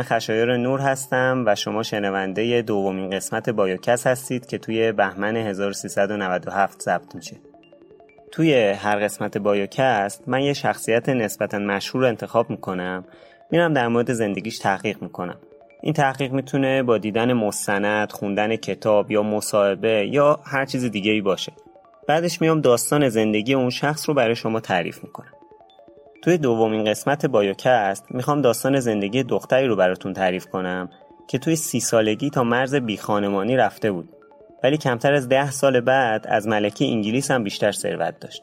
من خشایار نور هستم و شما شنونده دومین قسمت بایوکس هستید که توی بهمن 1397 ضبط میشه. توی هر قسمت بایوکست من یه شخصیت نسبتا مشهور انتخاب می‌کنم. میرم در مورد زندگیش تحقیق می‌کنم. این تحقیق می‌تونه با دیدن مستند، خوندن کتاب یا مصاحبه یا هر چیز دیگه ای باشه. بعدش میام داستان زندگی اون شخص رو برای شما تعریف می‌کنم. توی دومین قسمت بایوکست می‌خوام داستان زندگی دختری رو براتون تعریف کنم که توی سی سالگی تا مرز بیخانمانی رفته بود. ولی کمتر از ده سال بعد از ملکه انگلیس هم بیشتر ثروت داشت.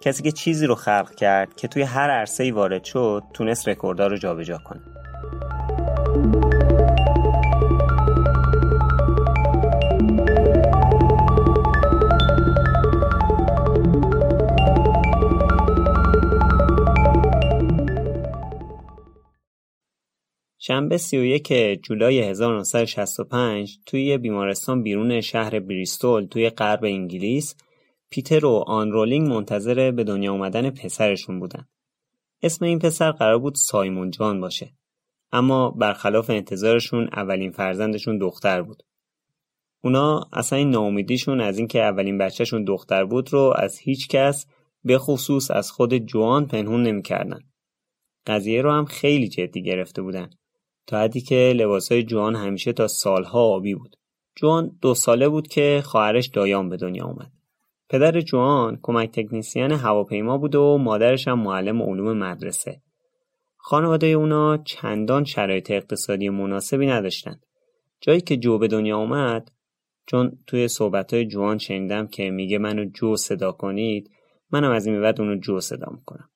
کسی که چیزی رو خلق کرد که توی هر عرصه‌ای وارد شد تونست رکوردها رو جابجا کنه. شنبه 31 جولای 1965 توی بیمارستان بیرون شهر بریستول توی غرب انگلیس پیتر و آن رولینگ منتظر به دنیا اومدن پسرشون بودن. اسم این پسر قرار بود سایمون جان باشه. اما برخلاف انتظارشون اولین فرزندشون دختر بود. اونا اصلا این ناامیدیشون از اینکه اولین بچهشون دختر بود رو از هیچ کس به خصوص از خود جوان پنهون نمی‌کردن. قضیه رو هم خیلی جدی گرفته بودن. تا حدی که لباسای جوان همیشه تا سالها آبی بود. جوان دو ساله بود که خواهرش دایان به دنیا اومد. پدر جوان کمک تکنیسیان هواپیما بود و مادرش هم معلم علوم مدرسه. خانواده اونا چندان شرایط اقتصادی مناسبی نداشتند. جایی که جو به دنیا اومد چون توی صحبتهای جوان شنیدم که میگه منو جو صدا کنید منم از این بعد اونو جو صدا می‌کنم.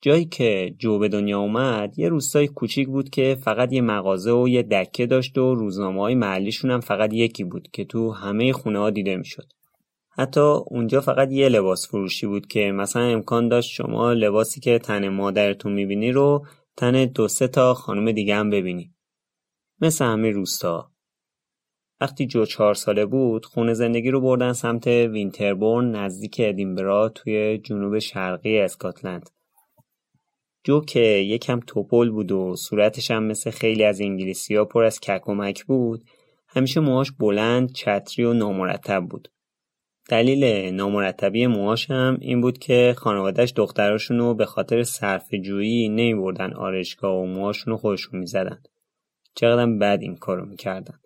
جایی که جو به دنیا اومد یه روستای کوچیک بود که فقط یه مغازه و یه دکه داشت و روزنامه های محلیشون هم فقط یکی بود که تو همه خونه ها دیده می‌شد. حتی اونجا فقط یه لباس فروشی بود که مثلا امکان داشت شما لباسی که تن مادرتون می‌بینی رو تن دو سه تا خانم دیگه هم ببینی. مثل همه روستا. وقتی جو چهار ساله بود خونه زندگی رو بردن سمت وینتربورن نزدیک ادینبرا توی جنوب شرقی اسکاتلند. جو که یکم توپل بود و صورتش هم مثل خیلی از انگلیسی ها پر از کک و مک بود همیشه موهاش بلند چتری و نامرتب بود دلیل نامرتبی موهاش هم این بود که خانوادهش دختراشون رو به خاطر صرف جویی نمی بردن آرشگاه و موهاشون رو خودشون می زدن. چقدر بد این کارو می‌کردن.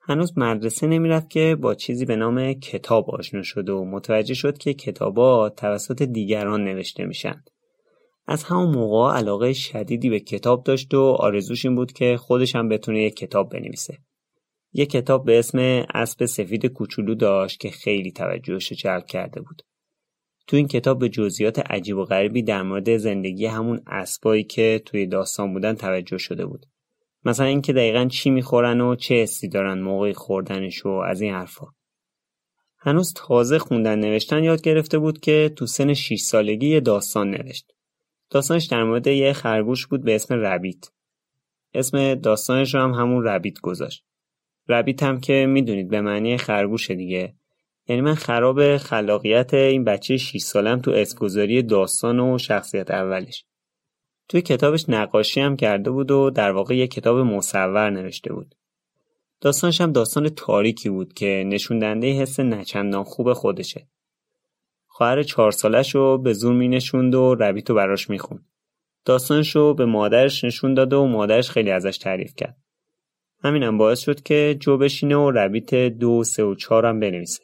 هنوز مدرسه نمی‌رفت که با چیزی به نام کتاب آشنا شد و متوجه شد که کتابا توسط دیگران نوشته میشن. از همون موقع علاقه شدیدی به کتاب داشت و آرزوش این بود که خودش هم بتونه یک کتاب بنویسه. یه کتاب به اسم اسب سفید کوچولو داشت که خیلی توجهش جلب کرده بود. تو این کتاب به جزئیات عجیب و غریبی در مورد زندگی همون اسبایی که توی داستان بودن توجه شده بود. مثلا اینکه دقیقا چی می‌خورن و چه حسی دارن موقع خوردنش و از این حرفا. هنوز تازه خوندن نوشتن یاد گرفته بود که تو سن 6 سالگی یه داستان نوشت. داستانش در مورد یه خرگوش بود به اسم ربیت. اسم داستانش رو هم همون ربیت گذاشت. ربیت هم که می‌دونید به معنی خرگوش دیگه یعنی من خراب خلاقیت این بچه 6 سالم تو اسمگذاری داستان و شخصیت اولش توی کتابش نقاشی هم کرده بود و در واقع یه کتاب مصور نوشته بود داستانش هم داستان تاریکی بود که نشون دهنده حس نچندان خوب خودشه خواهر چهار سالش رو به زور می نشوند و ربیتو براش می‌خوند داستانش رو به مادرش نشون داد و مادرش خیلی ازش تعریف کرد. همینم باعث شد که جو بشینه و ربیت دو سه و چهار هم بنویسه.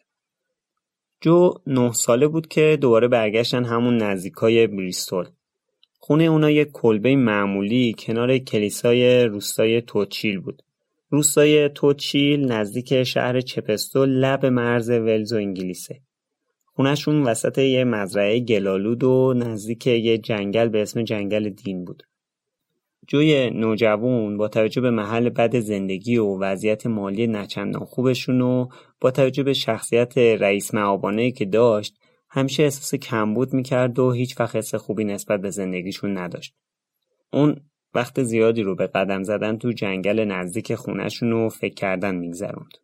جو نه ساله بود که دوباره برگشتن همون نزدیکای بریستول. خونه اونا یک کلبه معمولی کنار کلیسای روستای توچیل بود. روستای توچیل نزدیک شهر چپستو لب مرز ولز و انگلیسه. خونشون وسط یه مزرعه گلالود و نزدیک یه جنگل به اسم جنگل دین بود جوی نوجوان با توجه به محل بد زندگی و وضعیت مالی نچندان خوبشون و با توجه به شخصیت رئیس معابانه که داشت همیشه احساس کمبود می‌کرد و هیچ وقت حس خوبی نسبت به زندگیشون نداشت. اون وقت زیادی رو به قدم زدن تو جنگل نزدیک خونهشون و فکر کردن میگذروند.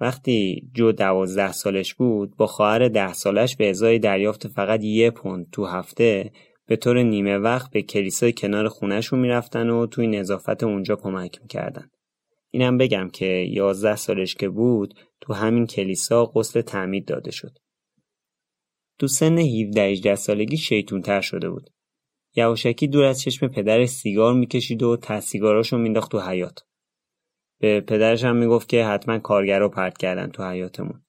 وقتی جو دوازده سالش بود با خواهر ده سالش به ازای دریافت فقط یه پوند تو هفته به طور نیمه وقت به کلیسای کنار خونهشون می‌رفتن و توی نظافت اونجا کمک می‌کردن. اینم بگم که یازده سالش که بود تو همین کلیسا غسل تعمید داده شد. تو سن 17 18 سالگی شیطون تر شده بود. یواشکی دور از چشم پدرش سیگار می‌کشید و تا سیگاراشو مینداخت تو حیات. به پدرش هم می‌گفت که حتما کارگر رو پرت کردن تو حیاتمون.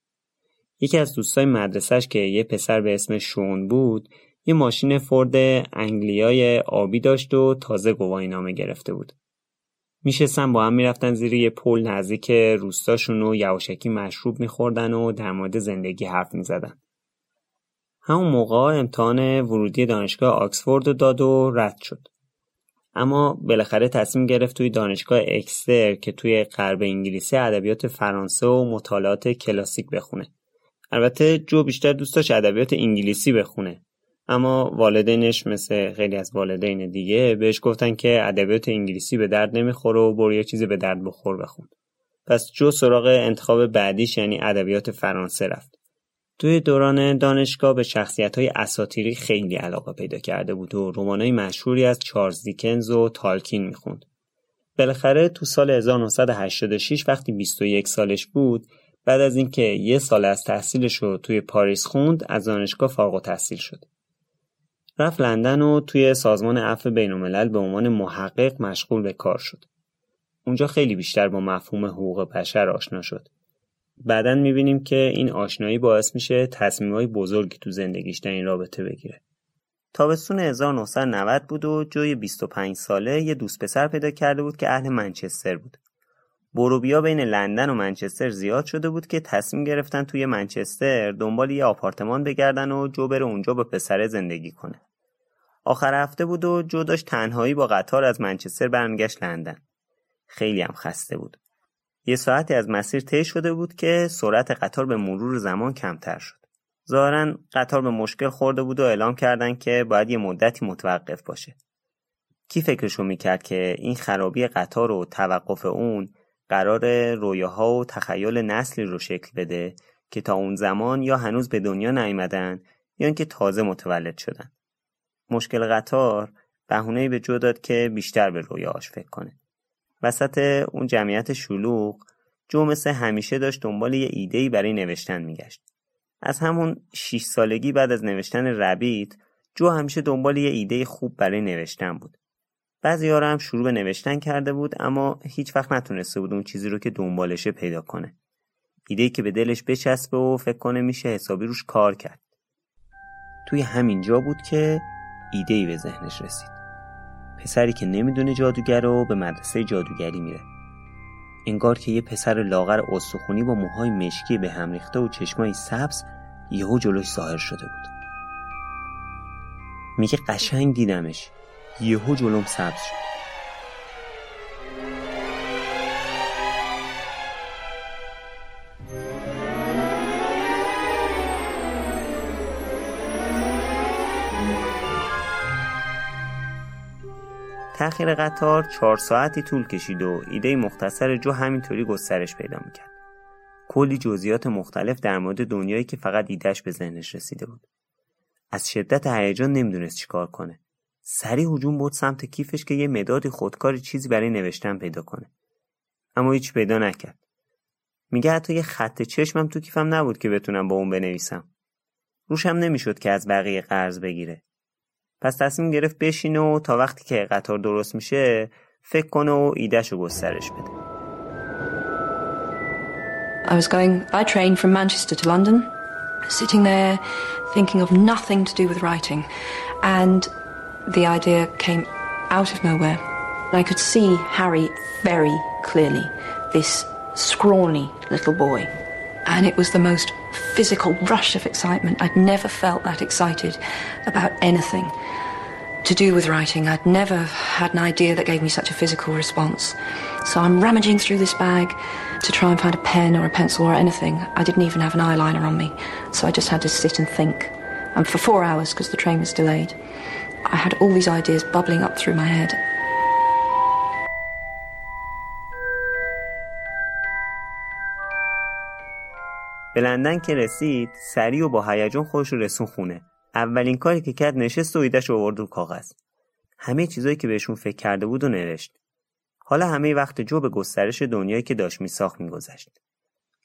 یکی از دوستای مدرسهش که یه پسر به اسم شون بود یه ماشین فورد انگلیای آبی داشت و تازه گواهی نامه گرفته بود. میشستن با هم می‌رفتن زیر یه پل نزدیک روستاشون و یواشکی مشروب میخوردن و در مورد زندگی حرف می‌زدن. همون موقع امتحان ورودی دانشگاه آکسفورد داد و رد شد. اما بالاخره تصمیم گرفت توی دانشگاه اکستر که توی غرب انگلیسی ادبیات فرانسه و مطالعات کلاسیک بخونه. البته جو بیشتر دوست داشت ادبیات انگلیسی بخونه. اما والدینش مثل خیلی از والدین دیگه بهش گفتن که ادبیات انگلیسی به درد نمی‌خوره و برو یه چیزی به درد بخور بخون. پس جو سراغ انتخاب بعدیش یعنی ادبیات فرانسه رفت. توی دوران دانشگاه به شخصیت های اساتیری خیلی علاقه پیدا کرده بود و های مشهوری از چارلز دیکنز و تالکین می‌خوند. بالاخره تو سال 1986 وقتی 21 سالش بود بعد از اینکه یه سال از تحصیلش رو توی پاریس خوند از دانشگاه فارغ التحصیل شد. رفت لندن و توی سازمان عفو بینالملل به عنوان محقق مشغول به کار شد. اونجا خیلی بیشتر با مفهوم حقوق بشر آشنا شد. بعدا می‌بینیم که این آشنایی باعث میشه تصمیمهای بزرگی تو زندگیش در این رابطه بگیره. تابستون 1990 بود و جوی 25 ساله یه دوست پسر پیدا کرده بود که اهل منچستر بود. بروبیا بین لندن و منچستر زیاد شده بود که تصمیم گرفتن توی منچستر دنبال یه آپارتمان بگردن و جو بره اونجا با پسره زندگی کنه. آخر هفته بود و جو داشت تنهایی با قطار از منچستر برمیگشت لندن. خیلی هم خسته بود. یه ساعتی از مسیر طی شده بود که سرعت قطار به مرور زمان کمتر شد. ظاهرا قطار به مشکل خورده بود و اعلام کردن که باید یه مدتی متوقف باشه. کی فکرشو می‌کرد که این خرابی قطار و توقف اون قرار رویاها و تخیل نسلی رو شکل بده که تا اون زمان یا هنوز به دنیا نیامدن یا اینکه تازه متولد شدن. مشکل قطار بهونه‌ای به جو داد که بیشتر به رویاهاش فکر کنه. وسط اون جمعیت شلوغ جو مثل همیشه داشت دنبال یه ایدهی برای نوشتن میگشت. از همون 6 سالگی بعد از نوشتن ربیت جو همیشه دنبال یه ایده خوب برای نوشتن بود. بعضی هم شروع به نوشتن کرده بود اما هیچ وقت نتونسته بود اون چیزی رو که دنبالشه پیدا کنه. ایده که به دلش بچسبه و فکر کنه میشه حسابی روش کار کرد. توی همین جا بود که ایده ای به ذهنش رسید. پسری که نمی‌دونه جادوگر و به مدرسه جادوگری میره. انگار که یه پسر لاغر استخونی با موهای مشکی به هم ریخته و چشمای سبز یهو جلوش ظاهر شده بود. میگه قشنگ دیدمش. یهو جلوم سبز شد. تأخیر قطار چهار ساعتی طول کشید و ایده مختصر جو همینطوری گسترش پیدا می‌کرد. کلی جزئیات مختلف در مورد دنیایی که فقط ایدهش به ذهنش رسیده بود. از شدت هیجان نمی‌دونست چیکار کنه. سریع هجوم بود سمت کیفش که یه مداد خودکاری چیزی برای نوشتن پیدا کنه. اما هیچ پیدا نکرد. میگه حتی یه خط چشمم تو کیفم نبود که بتونم با اون بنویسم. روشم نمی‌شد که از بقیه قرض بگیره. پس تصمیم گرفت بشینه و تا وقتی که قطار درست میشه فکر کنه و ایدهشو گسترش بده I was going by train from Manchester to London, sitting there thinking of nothing to do with writing, and the idea came out of nowhere. I could see Harry very clearly, this scrawny little boy. And it was the most physical rush of excitement. I'd never felt that excited about anything to do with writing. I'd never had an idea that gave me such a physical response. So I'm rummaging through this bag to try and find a pen or a pencil or anything. I didn't even have an eyeliner on me, so I just had to sit and think. And for four hours, because the train was delayed, I had all these ideas bubbling up through my head. به لندن که رسید سریع و با هیجان خودش رو رسون خونه. اولین کاری که کرد نشست و ایدهش رو آورد رو کاغذ. همه چیزایی که بهشون فکر کرده بود و نوشت. حالا همه وقت جو به گسترش دنیایی که داشت میساخت میگذشت.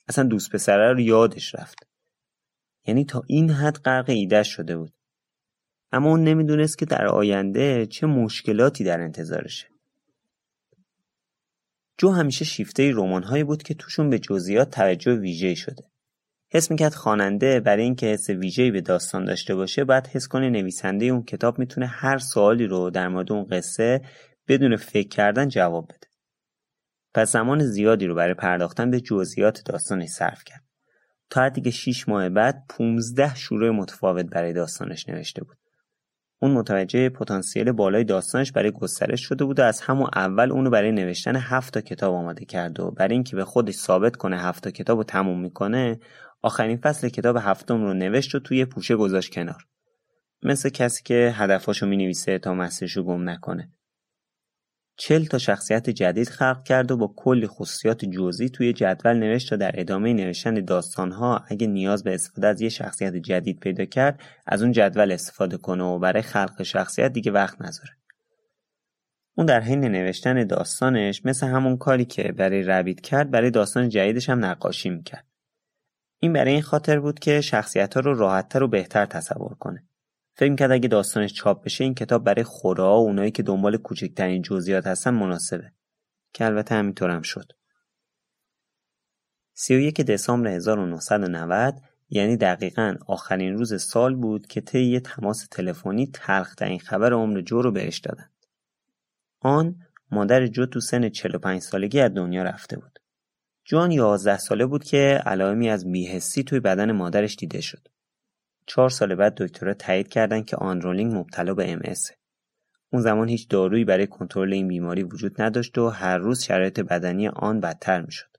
اصلا دوست پسره رو یادش رفت. یعنی تا این حد غرق ایدهش شده بود. اما اون نمی‌دونست که در آینده چه مشکلاتی در انتظارشه. جو همیشه شیفته رمان بود که توشون به جزئیات توجه ویژه شده. حس می‌کرد خواننده برای اینکه حس ویژه‌ای به داستان داشته باشه باید حس کنه نویسنده اون کتاب می‌تونه هر سوالی رو در مورد اون قصه بدون فکر کردن جواب بده. پس زمان زیادی رو برای پرداختن به جزئیات داستانش صرف کرد. تا حدی که 6 ماه بعد 15 شروع متفاوت برای داستانش نوشته بود. اون متوجه پتانسیل بالای داستانش برای گسترش شده بود و از همون اول اونو برای نوشتن هفت تا کتاب آماده کرد و برای اینکه به خودش ثابت کنه هفت تا کتاب رو تموم می‌کنه آخرین فصل کتاب هفتم رو نوشت و توی پوشه گذاشت کنار. مثل کسی که هدفاشو می نویسه تا مسیرشو گم نکنه. چل تا شخصیت جدید خلق کرد و با کلی خصوصیات جزئی توی جدول نوشت تا در ادامه نوشتن داستانها اگه نیاز به استفاده از یه شخصیت جدید پیدا کرد از اون جدول استفاده کنه و برای خلق شخصیت دیگه وقت نذاره. اون در حین نوشتن داستانش مثل همون کاری که برای ربیت کرد برای داستان جدیدش هم نقاشی می‌کرد. این برای این خاطر بود که شخصیت ها رو راحتتر و بهتر تصور کنه. فکر کرد اگه داستانش چاپ بشه این کتاب برای خورا و اونایی که دنبال کوچکترین جزئیات هستن مناسبه. که البته همینطور هم شد. 31 دسامبر 1990 یعنی دقیقا آخرین روز سال بود که طی یه تماس تلفنی این خبر عمر جو رو بهش دادند. آن مادر جو تو سن 45 سالگی از دنیا رفته بود. جوان یازده ساله بود که علائمی از بیهستی توی بدن مادرش دیده شد. چهار سال بعد دکترها تایید کردند که آن رولینگ مبتلا به ام اون زمان هیچ دارویی برای کنترل این بیماری وجود نداشت و هر روز شرایط بدنی آن بدتر می‌شد.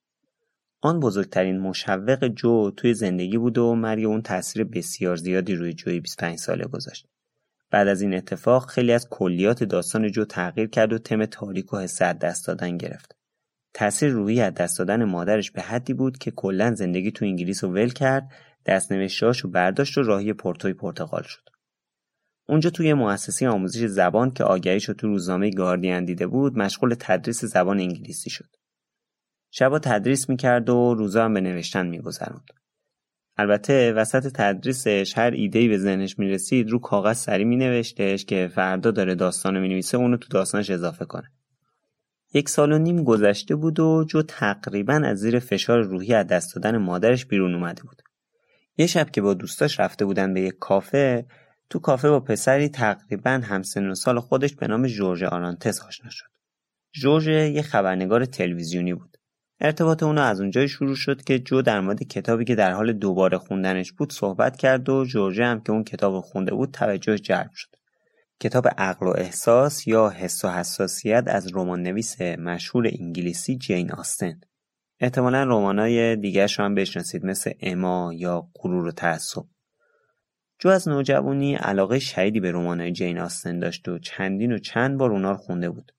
آن بزرگترین مشوق جو توی زندگی بود و مرگ اون تاثیر بسیار زیادی روی جوی 25 ساله گذاشت. بعد از این اتفاق خیلی از کلیات داستان جو تغییر کرد و تم تاریک و حس دست دادن گرفت. تاثیر روحی از دست دادن مادرش به حدی بود که کلا زندگی تو انگلیس رو ول کرد دستنوشتهاش رو برداشت و راهی پورتوی پرتغال شد. اونجا توی مؤسسه آموزش زبان که آگهیش رو تو روزنامه گاردین دیده بود مشغول تدریس زبان انگلیسی شد. شبا تدریس می‌کرد و روزا هم به نوشتن میگذروند. البته وسط تدریسش هر ایدهی به ذهنش می‌رسید رو کاغذ سری مینوشتش که فردا داره داستان می‌نویسه اونو تو داستانش اضافه کنه. یک سال و نیم گذشته بود و جو تقریبا از زیر فشار روحی از دست دادن مادرش بیرون اومده بود. یه شب که با دوستاش رفته بودن به یک کافه تو کافه با پسری تقریبا همسن و سال خودش به نام جورج آرانتس آشنا شد. جورج یه خبرنگار تلویزیونی بود. ارتباط اونو از اونجای شروع شد که جو در مورد کتابی که در حال دوباره خوندنش بود صحبت کرد و جورج هم که اون کتاب خونده بود توجه جلب شد. کتاب عقل و احساس یا حس و حساسیت از رمان نویس مشهور انگلیسی جین آستن. احتمالا رمانای دیگرش هم بشناسید مثل اما یا غرور و تعصب. جو از نوجوانی علاقه شدیدی به رمانای جین آستن داشت و چندین و چند بار اونا رو خونده بود.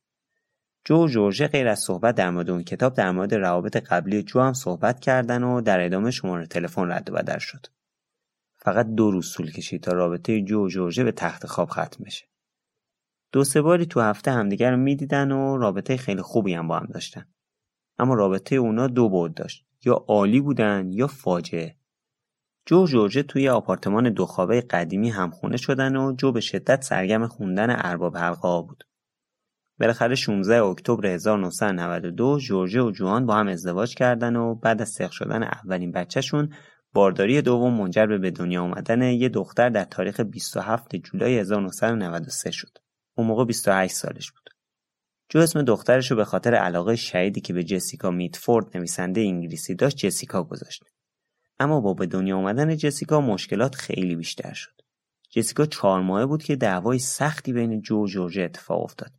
جو و جورجه غیر از صحبت در مورد اون کتاب در مورد روابط قبلی جو هم صحبت کردن و در ادامه شماره تلفن رد و بدل شد. فقط دو روز طول کشید تا رابطه جو و جورجه به تخت خواب ختم بشه. دو سه باری تو هفته همدیگر رو می‌دیدن و رابطه خیلی خوبی هم با هم داشتن. اما رابطه اونا دو بود داشت. یا عالی بودن یا فاجعه. جو جورجه توی آپارتمان دو خوابه قدیمی همخونه شدن و جو به شدت سرگم خوندن ارباب حلقه بود. بالاخره 16 اکتبر 1992 جورجه و جوان با هم ازدواج کردن و بعد از سخ شدن اولین بچهشون بارداری دوم منجر به به دنیا آمدن یه دختر در تاریخ 27 جولای 1993 شد. اون موقع 28 سالش بود. جو اسم دخترش رو به خاطر علاقه شهیدی که به جسیکا میتفورد نویسنده انگلیسی داشت جسیکا گذاشت. اما با به دنیا آمدن جسیکا مشکلات خیلی بیشتر شد. جسیکا چهار ماهه بود که دعوای سختی بین جو و جورج اتفاق افتاد.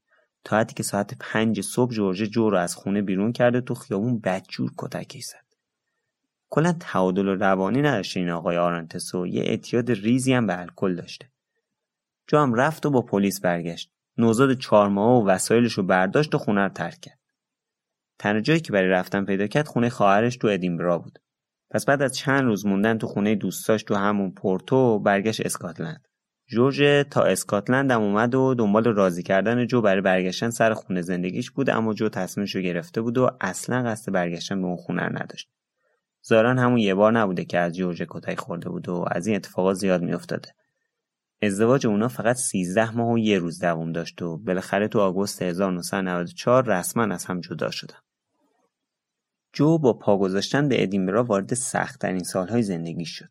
تا حدی که ساعت پنج صبح جورج جو رو از خونه بیرون کرده تو خیابون بدجور کتکی زد. کلا تعادل و روانی نداشته این آقای آرانتسو یه اعتیاد ریزی هم به الکل داشته. جو هم رفت و با پلیس برگشت. نوزاد چهار ماه و وسایلش رو برداشت و خونه رو ترک کرد. تنها جایی که برای رفتن پیدا کرد خونه خواهرش تو ادینبرا بود. پس بعد از چند روز موندن تو خونه دوستاش تو همون پورتو برگشت اسکاتلند. جورج تا اسکاتلند هم اومد و دنبال راضی کردن جو برای برگشتن سر خونه زندگیش بود اما جو تصمیمش رو گرفته بود و اصلا قصد برگشتن به اون خونه نداشت. ظاهرا همون یه بار نبوده که از جورج کتک خورده بود و از این اتفاقات زیاد میافتاده. ازدواج اونا فقط 13 ماه و یه روز دوام داشت و بالاخره تو آگوست 1994 رسما از هم جدا شدن. جو با پا گذاشتن به ادینبرا وارد سختترین سالهای زندگی شد.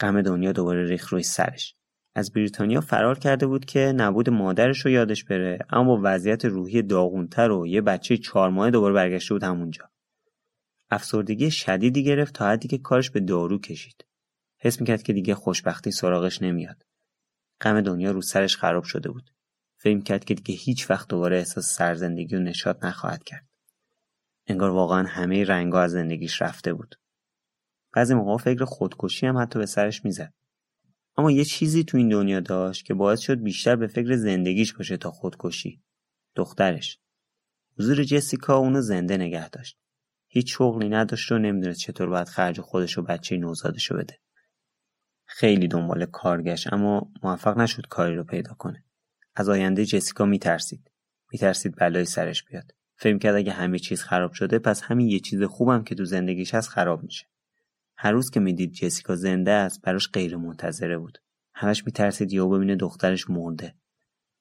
غم دنیا دوباره ریخ روی سرش. از بریتانیا فرار کرده بود که نبود مادرش رو یادش بره اما وضعیت روحی داغونتر و یه بچه چهار ماه دوباره برگشته بود همونجا. افسردگی شدیدی گرفت تا حدی که کارش به دارو کشید. حس می‌کرد که دیگه خوشبختی سراغش نمیاد. غم دنیا رو سرش خراب شده بود. فکر کرد که دیگه هیچ وقت دوباره احساس سرزندگی و نشاط نخواهد کرد. انگار واقعا همه رنگا از زندگیش رفته بود. بعضی موقع فکر خودکشی هم حتی به سرش می‌زد. اما یه چیزی تو این دنیا داشت که باعث شد بیشتر به فکر زندگیش باشه تا خودکشی. دخترش. حضور جسیکا اونو زنده نگه داشت. هیچ شغلی نداشت و نمی‌دونست چطور باید خرج خودش و بچه نوزادش رو بده. خیلی دنبال کار گشت اما موفق نشد کاری رو پیدا کنه. از آینده جسیکا میترسید. میترسید بلای سرش بیاد. فکر کرد اگه همه چیز خراب شده پس همین یه چیز خوبم که تو زندگیش هست خراب میشه. هر روز که می‌دید جسیکا زنده است براش غیر منتظره بود. همش میترسید یهو ببینه دخترش مرده.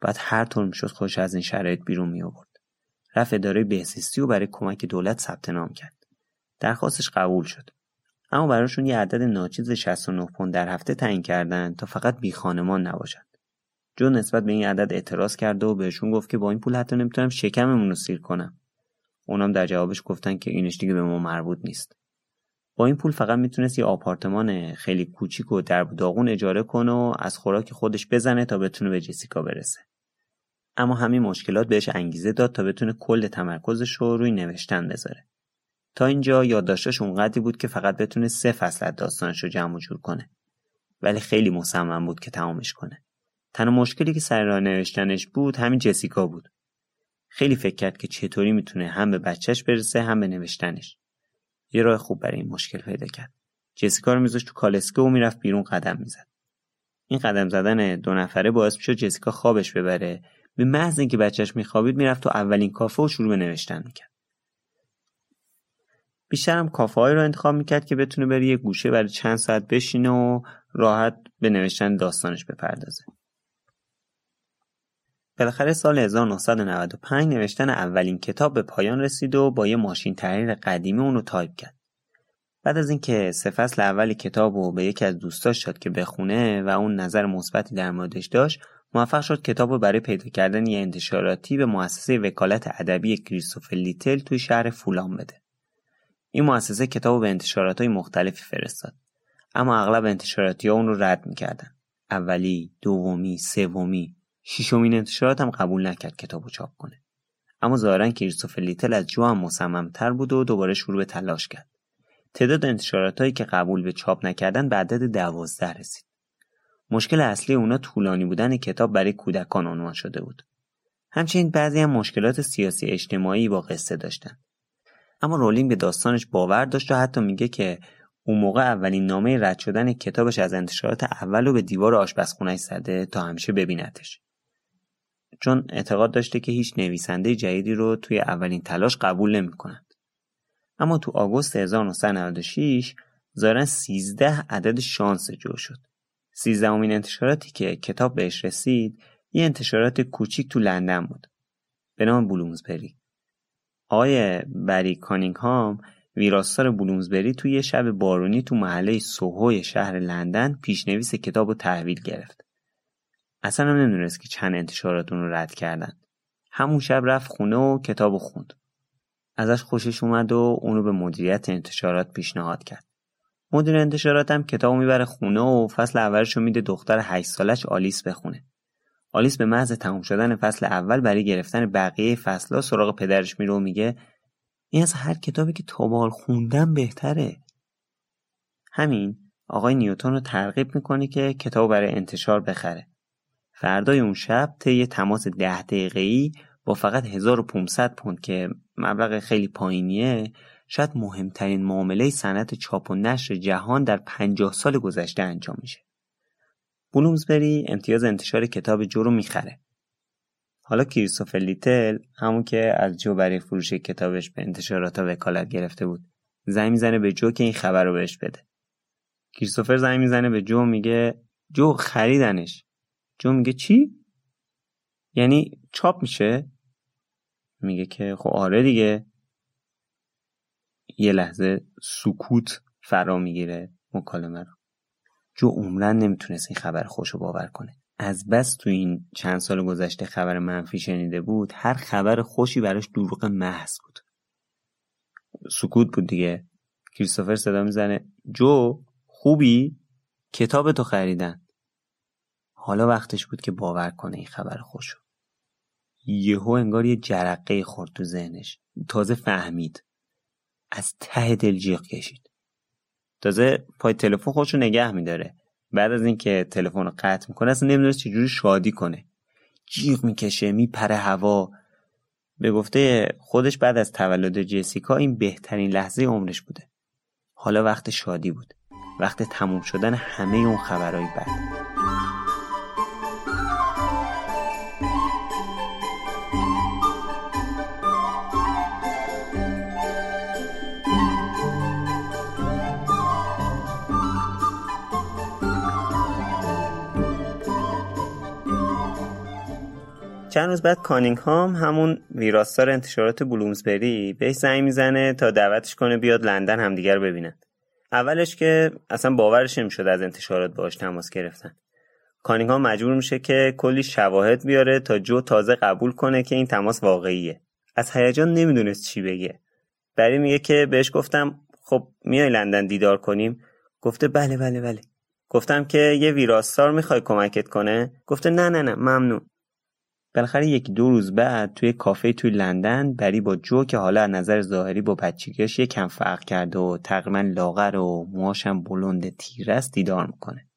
بعد هر طور می‌شد خودش از این شرایط بیرون می آورد. رفت اداره بهزیستی و برای کمک دولت ثبت نام کرد. درخواستش قبول شد. اما براشون یه عدد ناچیز 69 پوند در هفته تعیین کردن تا فقط بی خانمان نباشد. جو نسبت به این عدد اعتراض کرد و بهشون گفت که با این پول حتی نمی‌تونم شکممون رو سیر کنم. اونام در جوابش گفتن که اینش دیگه به ما مربوط نیست. با این پول فقط می‌تونست یه آپارتمان خیلی کوچیک و در داغون اجاره کنه و از خوراک خودش بزنه تا بتونه به جسیکا برسه. اما همین مشکلات بهش انگیزه داد تا بتونه کل تمرکزش رو روی نوشتن بذاره. تا اینجا یادداشتش اونقدری بود که فقط بتونه سه فصل از داستانش رو جمع جور کنه. ولی خیلی مصمم بود که تمامش کنه. تنها مشکلی که سر راه نوشتنش بود همین جسیکا بود. خیلی فکر کرد که چطوری می‌تونه هم به بچهش برسه هم به نوشتنش. یه راه خوب برای این مشکل پیدا کرد. جسیکا رو میذاشت تو کالسکه و می‌رفت بیرون قدم می‌زد. این قدم زدن دو نفره باعث می‌شد جسیکا خوابش ببره به محض اینکه بچهش میخوابید می‌رفت تو اولین کافه و شروع به نوشتن می‌کرد بیشتر هم کافه رو انتخاب می‌کرد که بتونه بره یه گوشه برای چند ساعت بشینه و راحت به نوشتن داستانش بپردازه. بالاخره سال 1995 نوشتن اولین کتاب به پایان رسید و با یه ماشین تحریر قدیمی اون رو تایپ کرد. بعد از اینکه سه فصل اول کتاب رو به یکی از دوستاش داد که بخونه و اون نظر مثبتی در موردش داشت موفق شد کتاب رو برای پیدا کردن یه انتشاراتی به مؤسسه وکالت ادبی کریستوفر لیتل توی شهر فولان بده. این مؤسسه کتاب به انتشارات های مختلفی فرستاد. اما اغلب انتشاراتی ها اون رو رد می‌کردن. اولی دومی سومی. ششمین انتشارات هم قبول نکرد کتاب رو چاپ کنه. اما ظاهرا کریستوفر لیتل از جو هم مصممتر بود و دوباره شروع به تلاش کرد. تعداد انتشاراتهایی که قبول به چاپ نکردن به عدد دوازده رسید. مشکل اصلی اونا طولانی بودن کتاب برای کودکان عنوان شده بود. همچنین بعضی هم مشکلات سیاسی اجتماعی با قصه داشتن. اما رولینگ به داستانش باور داشت و حتی میگه که اون موقع اولین نامه رد شدن کتابش از انتشارات اول رو به دیوار آشپزخونهش زده تا همیشه ببینتش. چون اعتقاد داشته که هیچ نویسنده جدیدی رو توی اولین تلاش قبول نمی‌کنن. اما تو آگوست 1996 ظاهرا 13 عدد شانس جو شد. 13 امین انتشاراتی که کتاب بهش رسید یه انتشارات کوچیک تو لندن بود به نام بلومزبری. آقای بری کانینگهام ویراستار بلومزبری توی یه شب بارونی تو محله سوهوی شهر لندن پیشنویس کتاب رو تحویل گرفت. اصلا هم نمی‌دونست که چند انتشارات اون رو رد کردن. همون شب رفت خونه و کتاب خوند. ازش خوشش اومد و اونو به مدیریت انتشارات پیشنهاد کرد. مدیر انتشارات هم کتابو می‌بره خونه و فصل اولش رو میده دختر 8 سالش آلیس بخونه. آلیس به محض تموم شدن فصل اول برای گرفتن بقیه فصلها سراغ پدرش میره و میگه این از هر کتابی که تابال خوندم بهتره. همین آقای نیوتون رو ترغیب می‌کنه که کتاب برای انتشار بخره. فردای اون شب طی تماس ده دقیقه‌ای با فقط 1500 پوند که مبلغ خیلی پایینیه شاید مهمترین معامله صنعت چاپ و نشر جهان در 50 سال گذشته انجام میشه. بلومزبری امتیاز انتشار کتاب جو رو می‌خره. حالا کریستوفر لیتل همون که از جو برای فروش کتابش به انتشارات وکالت گرفته بود زنگ می‌زنه به جو که این خبر رو بهش بده. کریستوفر زنگ می‌زنه به جو میگه جو خریدنش. جو میگه چی؟ یعنی چاپ میشه؟ میگه که خب آره دیگه یه لحظه سکوت فرا می‌گیره مکالمه رو. جو عمرن نمی‌تونست این خبر خوش رو باور کنه. از بس تو این چند سال گذشته خبر منفی شنیده بود هر خبر خوشی براش دروغ محض بود. سکوت بود دیگه. کریستوفر صدا می‌زنه. جو خوبی؟ کتاب تو خریدن. حالا وقتش بود که باور کنه این خبر خوشو. یهو انگار یه جرقه خورد تو ذهنش. تازه فهمید. از ته دل جیغ کشید. تازه پای تلفن خودشو نگه میداره. بعد از اینکه تلفن رو قطع می‌کنه اصلا نمی‌دونست چجوری شادی کنه. جیغ می‌کشه میپره هوا. به گفته خودش بعد از تولد جسیکا این بهترین لحظه عمرش بوده. حالا وقت شادی بود. وقت تموم شدن همه اون خبرهای بد چند روز بعد کانینگهام همون ویراستار انتشارات بلومزبری بهش زنگ می‌زنه تا دعوتش کنه بیاد لندن همدیگر رو ببینن. اولش که اصلا باورش نمی‌شد از انتشارات باش تماس گرفتن. کانینگهام مجبور میشه که کلی شواهد بیاره تا جو تازه قبول کنه که این تماس واقعیه. از هیجان نمی‌دونست چی بگه. بری میگه که بهش گفتم خب میای لندن دیدار کنیم؟ گفته بله بله بله. گفتم که یه ویراستار می‌خوای کمکت کنه؟ گفته نه نه نه ممنون. بالاخره یکی دو روز بعد توی کافه توی لندن بری با جو که حالا از نظر ظاهری با بچگیش کم فرق کرده و تقریبا لاغر و موهاشم بلند تیره است دیدار می‌کنه.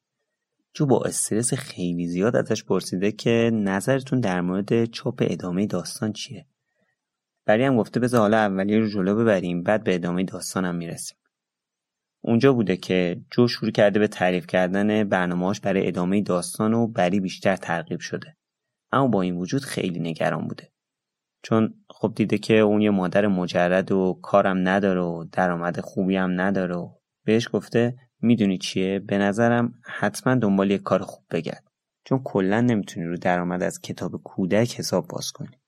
جو با استرس خیلی زیاد ازش پرسیده که نظرتون در مورد چاپ ادامه داستان چیه؟ بری هم گفته بذار حالا اولیه رو جلو ببریم بعد به ادامه داستانم می‌رسیم. اونجا بوده که جو شروع کرده به تعریف کردن برنامهاش برای ادامه داستان و بری بیشتر ترغیب شده. اما با این وجود خیلی نگران بوده. چون خب دیده که اون یه مادر مجرد و کارم نداره و درآمد خوبی هم نداره و بهش گفته می‌دونی چیه؟ به نظرم حتما دنبال یه کار خوب بگرد. چون کلا نمی‌تونی رو درآمد از کتاب کودک حساب باز کنی.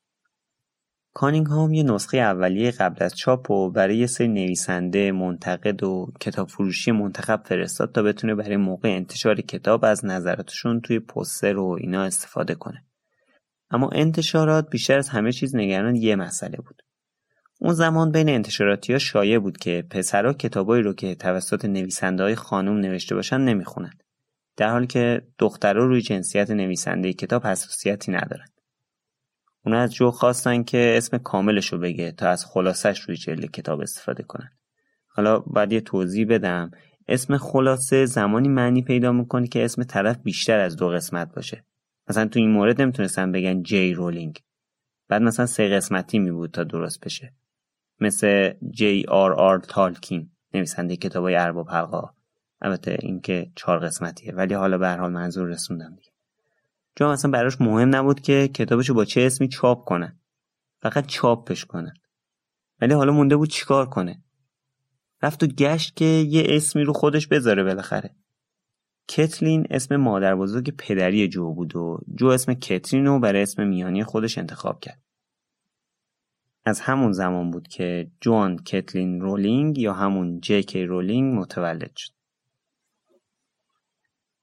کانینگهام یه نسخه اولیه قبل از چاپ و برای یه سری نویسنده، منتقد و کتاب فروشی منتخب فرستاد تا بتونه برای موقع انتشار کتاب از نظراتشون توی پوستر و اینا استفاده کنه. اما انتشارات بیشتر از همه چیز نگران یه مسئله بود. اون زمان بین انتشاراتی ها شایع بود که پسرها کتابایی رو که توسط نویسنده های خانم نوشته باشن نمی‌خونن. در حالی که دخترها روی جنسیت نویسنده کتاب حساسیتی ندارن. اونا از جو خواستن که اسم کاملش رو بگه تا از خلاصش روی جلد کتاب استفاده کنن. حالا باید یه توضیح بدم اسم خلاصه زمانی معنی پیدا می‌کنه که اسم طرف بیشتر از دو قسمت باشه. مثلا تو این مورد نمی‌تونستن بگن جی رولینگ. بعد مثلا سه قسمتی می بود تا درست بشه. مثل جی آر آر تالکین نویسنده کتابای ارباب حلقه البته اینکه چهار قسمتیه ولی حالا به هر حال منظور رسوندم دیگه. چون اصلا براش مهم نبود که کتابشو با چه اسمی چاپ کنن. فقط چاپش کنن. ولی حالا مونده بود چیکار کنه؟ رفت و گشت که یه اسمی رو خودش بذاره بالاخره. کتلین اسم مادر بزرگ پدری جو بود و جو اسم کترین رو برای اسم میانی خودش انتخاب کرد. از همون زمان بود که جوان کتلین رولینگ یا همون جکی رولینگ متولد شد.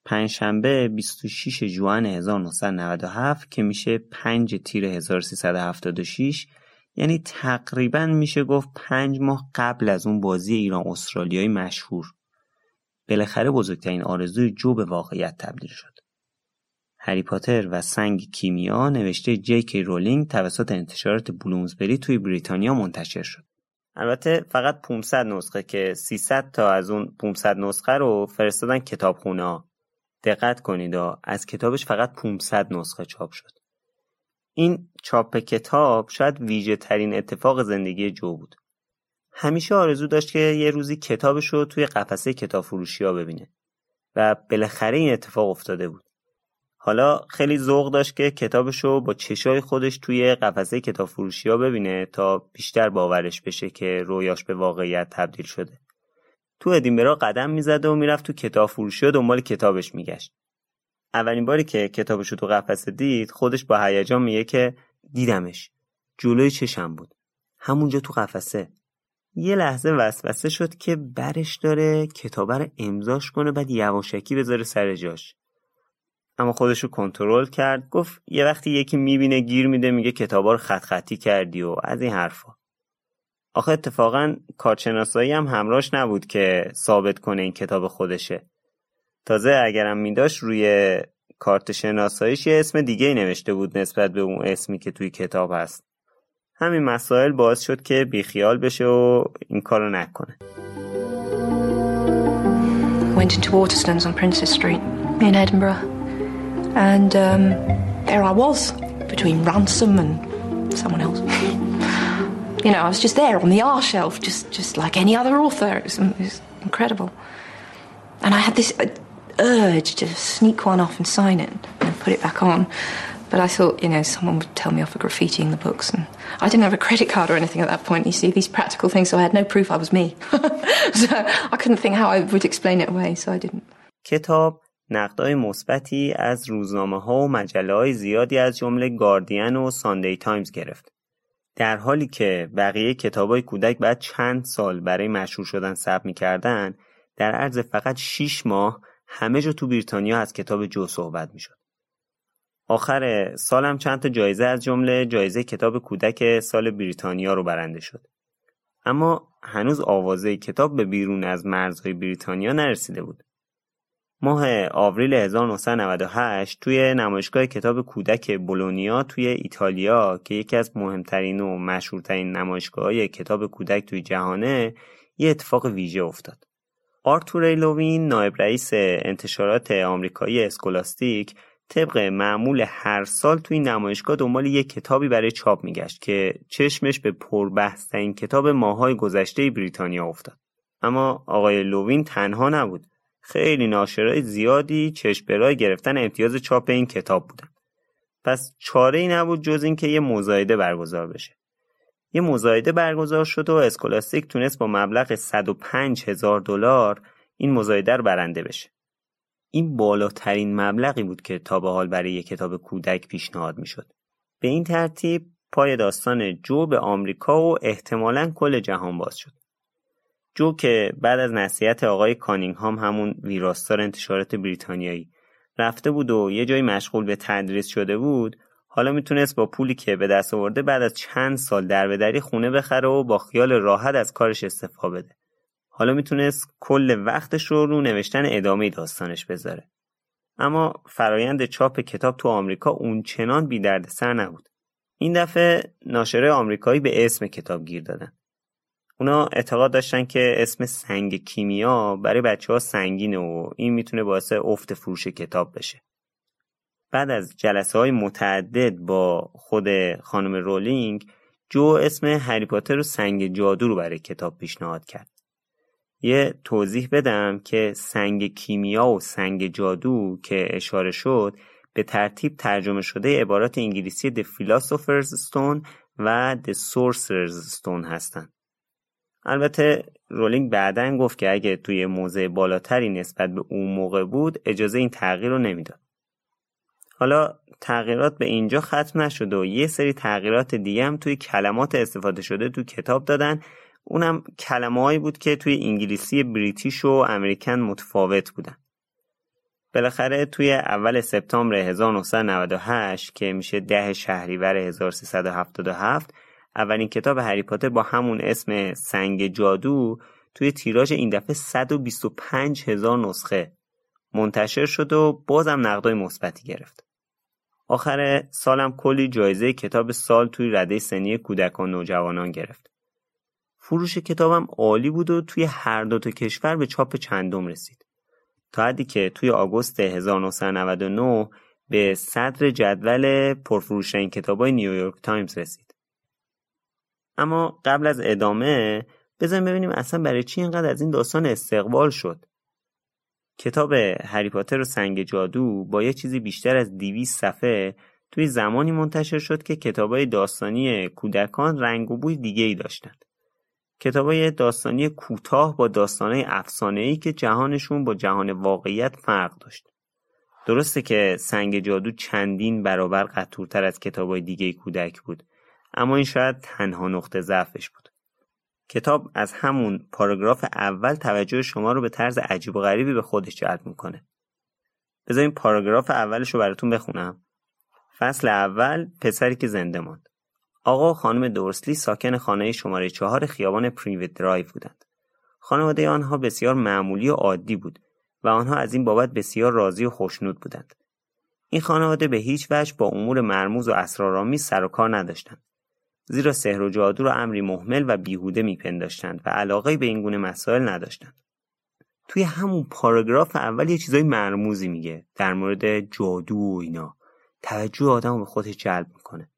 پنجشنبه 26 جوان 1997 که میشه 5 تیر 1376 یعنی تقریبا میشه گفت پنج ماه قبل از اون بازی ایران استرالیایی مشهور. بالاخره بزرگترین آرزوی جو به واقعیت تبدیل شد هری پاتر و سنگ کیمیا نوشته جی رولینگ توسط انتشارات بلومزبری توی بریتانیا منتشر شد البته فقط 500 نسخه که 300 تا از اون 500 نسخه رو فرستادن کتابخونه دقت کنید از کتابش فقط 500 نسخه چاپ شد. این چاپ کتاب شاید ویژه ترین اتفاق زندگی جو بود. همیشه آرزو داشت که یه روزی کتابش رو توی قفسه کتاب فروشی ها ببینه. و بالاخره این اتفاق افتاده بود. حالا خیلی ذوق داشت که کتابش رو با چشای خودش توی قفسه کتاب فروشی ها ببینه تا بیشتر باورش بشه که رویاش به واقعیت تبدیل شده. تو ادینبرا قدم می‌زد و می‌رفت تو کتاب فروشی و دنبال کتابش میگشت. اولین باری که کتابش رو تو قفسه دید خودش با هیجان میگه که دیدمش. جلوی چشم بود. همونجا تو قفسه. یه لحظه وسوسه شد که برش داره کتاب رو امضاش کنه بعد یواشکی بذاره سر جاش. اما خودش رو کنترل کرد گفت یه وقتی یکی می‌بینه گیر میده میگه کتابا رو خط خطی کردی و از این حرفا. آخه اتفاقا کارشناسایی هم همراش نبود که ثابت کنه این کتاب خودشه. تازه اگرم میداشت روی کارت شناساییش یه اسم دیگه نوشته بود نسبت به اون اسمی که توی کتاب هست. همین مسائل باعث شد که بیخیال بشه و این کارو نکنه went into Waterstones on Princess Street in Edinburgh and um, there I was between Ransom and someone else You know, I was just there on the R shelf, just just like any other author. It was, it was incredible. And I had this uh, urge to sneak one off and sign it and put it back on. But I thought, you know, someone would tell me off for graffitiing the books. And I didn't have a credit card or anything at that point, you see, these practical things, so I had no proof I was me. so I couldn't think how I would explain it away, so I didn't. کتاب نقدای مثبتی از روزنامه ها و مجله های زیادی از جمله گاردین و ساندی تایمز گرفت. در حالی که بقیه کتابای کودک بعد چند سال برای مشهور شدن ثبت می‌کردن در عرض فقط 6 ماه همه جا تو بریتانیا از کتاب جو صحبت می‌شد. آخر سالم چند تا جایزه از جمله جایزه کتاب کودک سال بریتانیا رو برنده شد. اما هنوز آوازه کتاب به بیرون از مرزهای بریتانیا نرسیده بود. ماه آوریل 1998 توی نمایشگاه کتاب کودک بولونیا توی ایتالیا که یکی از مهمترین و مشهورترین نمایشگاه کتاب کودک توی جهانه یه اتفاق ویژه افتاد. آرتور لوین نایب رئیس انتشارات آمریکایی اسکولاستیک طبق معمول هر سال توی نمایشگاه دنبال یک کتابی برای چاپ میگشت که چشمش به پربحثترین کتاب ماهای گذشته بریتانیا افتاد. اما آقای لوین تنها نبود. خیلی ناشرای زیادی چشم برای گرفتن امتیاز چاپ این کتاب بودن. پس چاره ای نبود جز اینکه یه مزایده برگزار بشه. یه مزایده برگزار شد و اسکولاستیک تونست با مبلغ 105 هزار دلار این مزایده رو برنده بشه. این بالاترین مبلغی بود که تا به حال برای یک کتاب کودک پیشنهاد می‌شد. به این ترتیب پای داستان جو به آمریکا و احتمالا کل جهان باز شد. جو که بعد از نصیحت آقای کانینگهام همون ویراستار انتشارات بریتانیایی رفته بود و یه جایی مشغول به تدریس شده بود حالا می‌تونست با پولی که به دست آورده بعد از چند سال در خونه بخره و با خیال راحت از کارش استفاده بده. حالا می‌تونست کل وقتش رو رو نوشتن ادامه داستانش بذاره. اما فرایند چاپ کتاب تو آمریکا اون چنان بی سر نبود. این دفعه ناشره آمریکایی به اسم کتاب گیر دادن. اونا اعتقاد داشتن که اسم سنگ کیمیا برای بچه ها سنگینه و این می‌تونه باعث افت فروش کتاب بشه. بعد از جلسه های متعدد با خود خانم رولینگ جو اسم هری پاتر و سنگ جادو رو برای کتاب پیشنهاد کرد. یه توضیح بدم که سنگ کیمیا و سنگ جادو که اشاره شد به ترتیب ترجمه شده عبارات انگلیسی The Philosopher's Stone و The Sorcerer's Stone هستند. البته رولینگ بعدا گفت که اگه توی موضع بالاتری نسبت به اون موقع بود اجازه این تغییر رو نمی‌داد. حالا تغییرات به اینجا ختم نشد و یه سری تغییرات دیگه هم توی کلمات استفاده شده تو کتاب دادن اونم کلمه بود که توی انگلیسی بریتیش و امریکن متفاوت بودن. بالاخره توی اول سپتامبر 1998 که میشه ده شهریور 1377 اولین کتاب هری پاتر با همون اسم سنگ جادو توی تیراژ این دفعه 125 هزار نسخه منتشر شد و بازم نقدای مثبتی گرفت. آخر سالم کلی جایزه کتاب سال توی رده سنی کودکان نوجوانان گرفت. فروش کتابم عالی بود و توی هر دو تا کشور به چاپ چندم رسید. تا حدی که توی آگوست 1999 به صدر جدول پرفروشترین کتابای نیویورک تایمز رسید. اما قبل از ادامه بزن ببینیم اصلا برای چی اینقدر از این داستان استقبال شد. کتاب هری پاتر و سنگ جادو با یه چیزی بیشتر از 200 صفحه توی زمانی منتشر شد که کتابای داستانی کودکان رنگ و بوی دیگه ای داشتند. کتابای داستانی کوتاه با داستانهای افسانه‌ای که جهانشون با جهان واقعیت فرق داشت. درسته که سنگ جادو چندین برابر قطورتر از کتابای دیگه کودک بود اما این شاید تنها نقطه ضعفش بود. کتاب از همون پاراگراف اول توجه شما رو به طرز عجیب و غریبی به خودش جلب می‌کنه. بذارین پاراگراف اولش رو براتون بخونم. فصل اول پسری که زنده ماند. آقا و خانم دورسلی ساکن خانه شماره چهار خیابان پریوت درایو بودند. خانواده آنها بسیار معمولی و عادی بود و آنها از این بابت بسیار راضی و خوشنود بودند. این خانواده به هیچ وجه با امور مرموز و اسرارآمیز سر و کار نداشتند. زیرا سحر و جادو را امری محمل و بیهوده میپنداشتند و علاقه به این گونه مسائل نداشتند. توی همون پاراگراف اول یه چیزای مرموزی میگه در مورد جادو و اینا. توجه آدم به خودش جلب می‌کنه.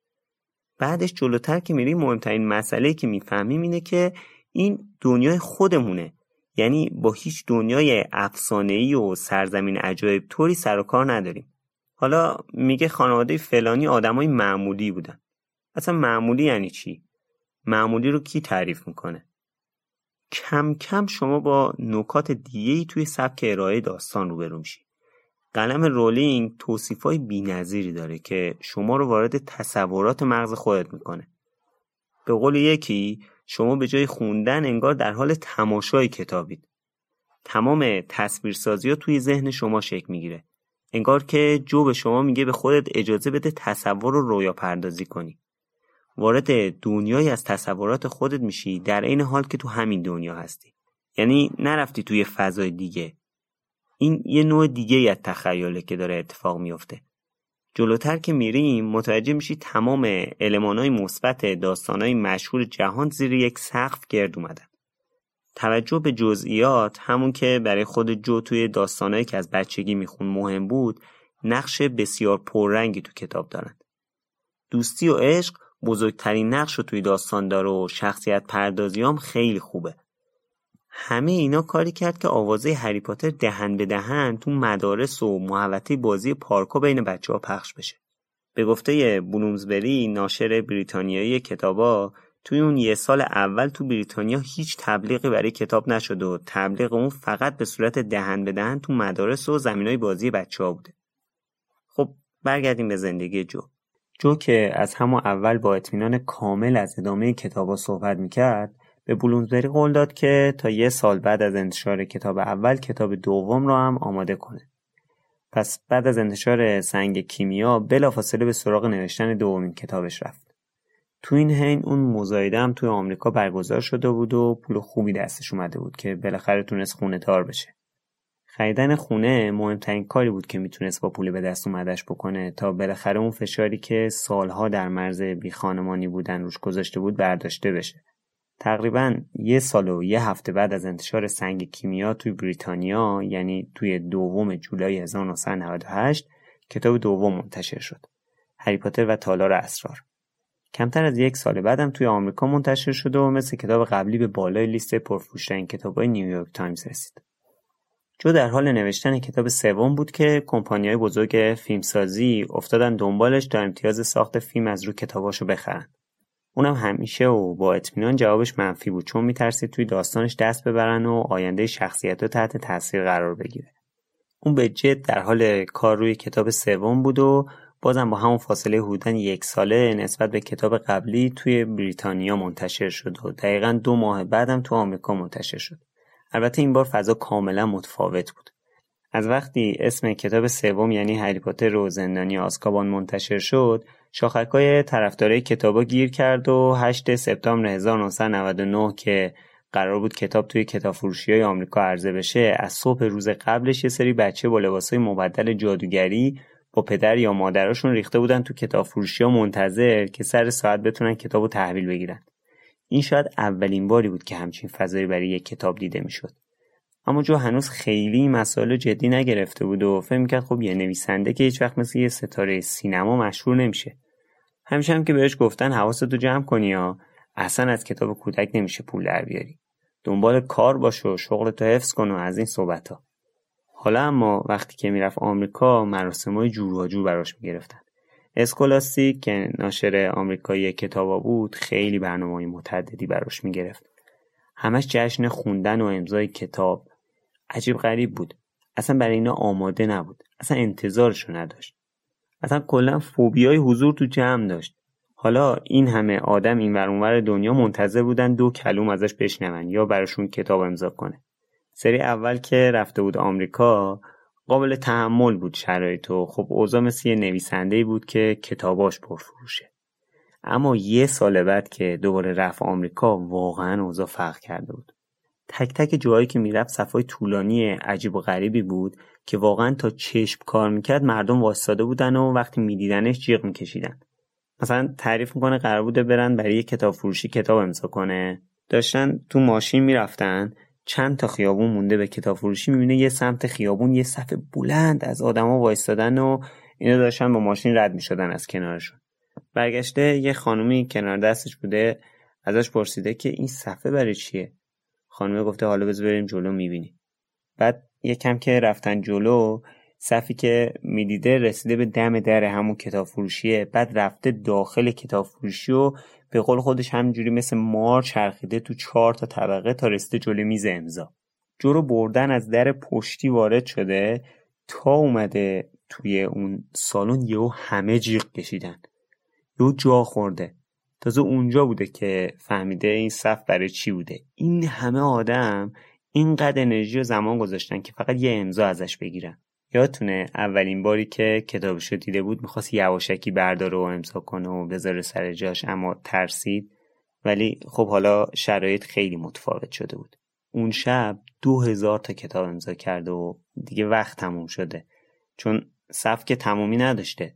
بعدش جلوتر که میریم مهمترین مسئله که می‌فهمیم اینه که این دنیای خودمونه. یعنی با هیچ دنیای افسانه‌ای و سرزمین عجایب طوری سر و کار نداریم. حالا میگه خانواده فلانی آدمای معمولی بودن. اصلا معمولی یعنی چی؟ معمولی رو کی تعریف می‌کنه؟ کم کم شما با نکات دیگه توی سبک ارائه داستان روبرو میشی. قلم رولینگ توصیفای بینظیری داره که شما رو وارد تصورات مغز خودت می‌کنه. به قول یکی شما به جای خوندن انگار در حال تماشای کتابید. تمام تصویرسازی ها توی ذهن شما شکل می‌گیره. انگار که جو به شما میگه به خودت اجازه بده تصور رو رویا پردازی کنی. وارد دنیایی از تصورات خودت میشی در این حال که تو همین دنیا هستی. یعنی نرفتی توی فضای دیگه این یه نوع دیگه از تخیله که داره اتفاق میفته جلوتر که میریم متوجه میشی تمام های مثبت داستانهای مشهور جهان زیر یک سقف گرد اومدن. توجه به جزئیات همون که برای خود جو توی داستانهایی که از بچگی میخون مهم بود نقش بسیار پررنگی تو کتاب دارند دوستی و عشق بزرگترین نقش رو توی داستان داره و شخصیت پردازیام خیلی خوبه. همه اینا کاری کرد که آوازه هری پاتر دهن به دهن تو مدارس و محوطه بازی پارکو بین بچه ها پخش بشه. به گفته بلومزبری ناشر بریتانیایی کتابا توی اون یه سال اول تو بریتانیا هیچ تبلیغی برای کتاب نشد و تبلیغ اون فقط به صورت دهن به دهن تو مدارس و زمینای بازی بچه ها بوده. خب برگردیم به زندگی جو. جو که از همون اول با اطمینان کامل از ادامه کتابا صحبت می‌کرد به بلومزبری قول داد که تا یه سال بعد از انتشار کتاب اول کتاب دوم را هم آماده کنه. پس بعد از انتشار سنگ کیمیا بلافاصله به سراغ نوشتن دومین کتابش رفت. تو این حین اون مزایده هم توی آمریکا برگزار شده بود و پول خوبی دستش اومده بود که بالاخره تونست خونه دار بشه. خریدن خونه مهمترین کاری بود که می‌تونست با پول به دست اومدش بکنه تا بالاخره اون فشاری که سالها در مرز بی خانمانی بودن روش گذاشته بود برداشته بشه. تقریبا یه سال و یه هفته بعد از انتشار سنگ کیمیا توی بریتانیا یعنی توی دوم جولای 1998 کتاب دوم منتشر شد. هری پاتر و تالار اسرار. کمتر از یک سال بعدم توی آمریکا منتشر شده و مثل کتاب قبلی به بالای لیست پرفروشترین کتابهای نیویورک تایمز رسید. جو در حال نوشتن کتاب سوم بود که کمپانیهای بزرگ فیلمسازی افتادن دنبالش تا امتیاز ساخت فیلم از رو کتاباشو بخرن. اونم همیشه و با اطمینان جوابش منفی بود چون میترسید توی داستانش دست ببرن و آینده شخصیت رو تحت تاثیر قرار بگیره. اون به جد در حال کار روی کتاب سوم بود و بازم با همون فاصله حدودا یک ساله نسبت به کتاب قبلی توی بریتانیا منتشر شد و دقیقا دو ماه بعدم تو آمریکا منتشر شد. البته این بار فضا کاملا متفاوت بود. از وقتی اسم کتاب سوم یعنی هری پاتر و زندانی آسکابان منتشر شد شاخکای طرفدارای کتابا گیر کرد و 8 سپتامبر 1999 که قرار بود کتاب توی کتاب فروشی های آمریکا عرضه بشه از صبح روز قبلش یه سری بچه با لباسای مبدل جادوگری با پدر یا مادراشون ریخته بودن تو کتاب فروشی ها منتظر که سر ساعت بتونن کتاب رو تحویل بگیرن. این شاید اولین باری بود که همچین فضایی برای یک کتاب دیده می‌شد. اما جو هنوز خیلی مسائل جدی نگرفته بود و فکر می‌کرد خب یه نویسنده که هیچ وقت مثل یه ستاره سینما مشهور نمیشه. همیشه هم که بهش گفتن حواستو جمع کنی یا اصلا از کتاب کودک نمیشه پول در بیاری. دنبال کار باش و شغلتو حفظ کن و از این صحبت ها حالا اما وقتی که می‌رفت آمریکا مراسم های جور و جور براش می‌گرفتن. اسکولاستیک که ناشر آمریکایی کتابا بود خیلی برنامه متعددی براش می‌گرفت. همش جشن خوندن و امضای کتاب. عجیب غریب بود. اصلا برای اینا آماده نبود. اصلا انتظارشو نداشت. اصلا کلا فوبیای حضور تو جمع داشت. حالا این همه آدم این ور دنیا منتظر بودن دو کلوم ازش بشنون یا براشون کتاب امضا کنه. سری اول که رفته بود آمریکا قابل تحمل بود شرایط و خب اوضاع مثل یه نویسنده بود که کتاباش پرفروشه. اما یه سال بعد که دوباره رفت آمریکا واقعا اوضاع فرق کرده بود. تک تک جایی که می‌رفت صفای طولانی عجیب و غریبی بود که واقعا تا چشم کار می‌کرد مردم واسطاده بودن و وقتی میدیدنش جیغ میکشیدن. مثلا تعریف می‌کنه قرار بوده برن برای کتاب فروشی کتاب امضا کنه. داشتن تو ماشین می‌رفتن چند تا خیابون مونده به کتاب فروشی می‌بینه یه سمت خیابون یه صف بلند از آدما وایستادن و اینا داشتن با ماشین رد می‌شدن از کنارشون. برگشته یه خانومی کنار دستش بوده ازش پرسیده که این صفحه برای چیه؟ خانومه گفته حالا بذار بریم جلو می‌بینی. بعد یکم که رفتن جلو صفی که می‌دیده رسیده به دم در همون کتاب فروشیه بعد رفته داخل کتاب فروشی و به قول خودش همینجوری مثل مار چرخیده تو چهار تا طبقه تا رسیده جلو میز امضا. جو بردن از در پشتی وارد شده تا اومده توی اون سالن یهو همه جیغ کشیدن. یهو جا خورده. تازه اونجا بوده که فهمیده این صف برای چی بوده. این همه آدم اینقدر انرژی و زمان گذاشتن که فقط یه امضا ازش بگیرن. یادتونه اولین باری که کتابشو دیده بود می‌خواست یواشکی برداره و امضا کنه و بذاره سر جاش اما ترسید. ولی خب حالا شرایط خیلی متفاوت شده بود. اون شب دو هزار تا کتاب امضا کرده و دیگه وقت تموم شده. چون صف که تمومی نداشته.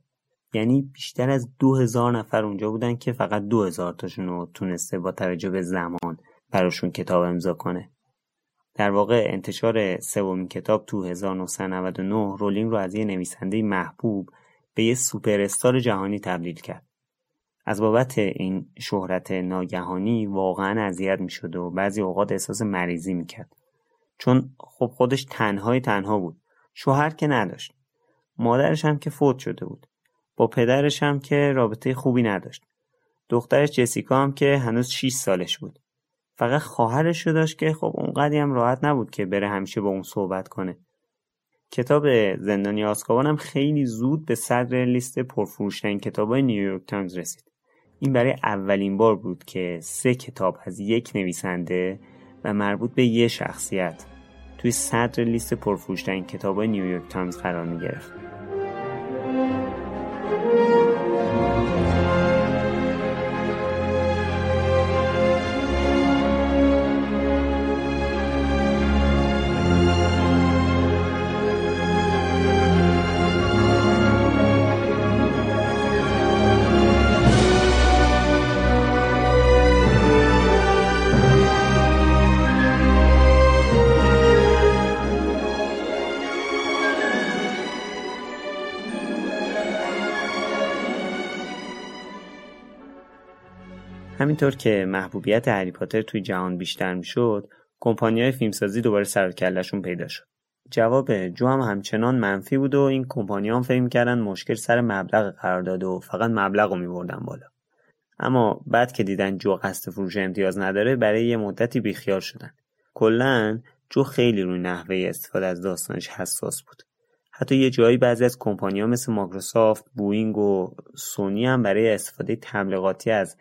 یعنی بیشتر از دو هزار نفر اونجا بودن که فقط دو هزار تاشون رو تونسته با توجه به زمان براشون کتاب امضا کنه در واقع انتشار سومین کتاب تو 1999 رولینگ رو از یه نویسنده محبوب به یه سوپر استار جهانی تبدیل کرد. از بابت این شهرت ناگهانی واقعا اذیت می‌شد و بعضی اوقات احساس مریضی می‌کرد. چون خب خودش تنهای تنها بود. شوهر که نداشت. مادرش هم که فوت شده بود. با پدرش هم که رابطه خوبی نداشت. دخترش جسیکا هم که هنوز 6 سالش بود فقط خواهرش رو داشت که خب اونقدی هم راحت نبود که بره همیشه با اون صحبت کنه کتاب زندانی آسکابان هم خیلی زود به صدر لیست پرفروشترین کتابای نیویورک تایمز رسید این برای اولین بار بود که سه کتاب از یک نویسنده و مربوط به یه شخصیت توی صدر لیست پرفروشترین کتابای نیویورک تایمز قرار می گرفت. thank you همینطور که محبوبیت هری پاتر توی جهان بیشتر می‌شد کمپانی های فیلمسازی دوباره سر و کلشون پیدا شد. جواب جو هم همچنان منفی بود و این کمپانی هم فکر کردن مشکل سر مبلغ قرار داد و فقط مبلغ رو میبردن بالا. اما بعد که دیدن جو قصد فروش امتیاز نداره برای یه مدتی بیخیال شدن. کلا جو خیلی روی نحوه استفاده از داستانش حساس بود. حتی یه جایی بعضی از کمپانی ها مثل مایکروسافت، بوینگ و سونی هم برای استفاده تبلیغاتی از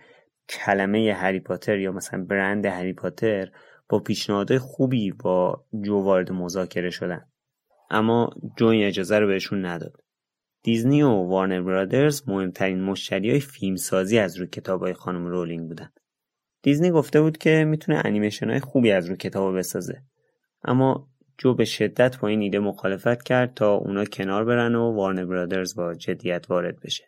کلمه هری پاتر یا مثلا برند هری پاتر با پیشنهادهای خوبی با جو وارد مذاکره شدن. اما جو این اجازه رو بهشون نداد. دیزنی و وارنر برادرز مهمترین مشتری های فیلمسازی از روی کتاب های خانم رولینگ بودن. دیزنی گفته بود که می‌تونه انیمیشن های خوبی از روی کتاب بسازه. اما جو به شدت با این ایده مخالفت کرد تا اونا کنار برن و وارنر برادرز با جدیت وارد بشه.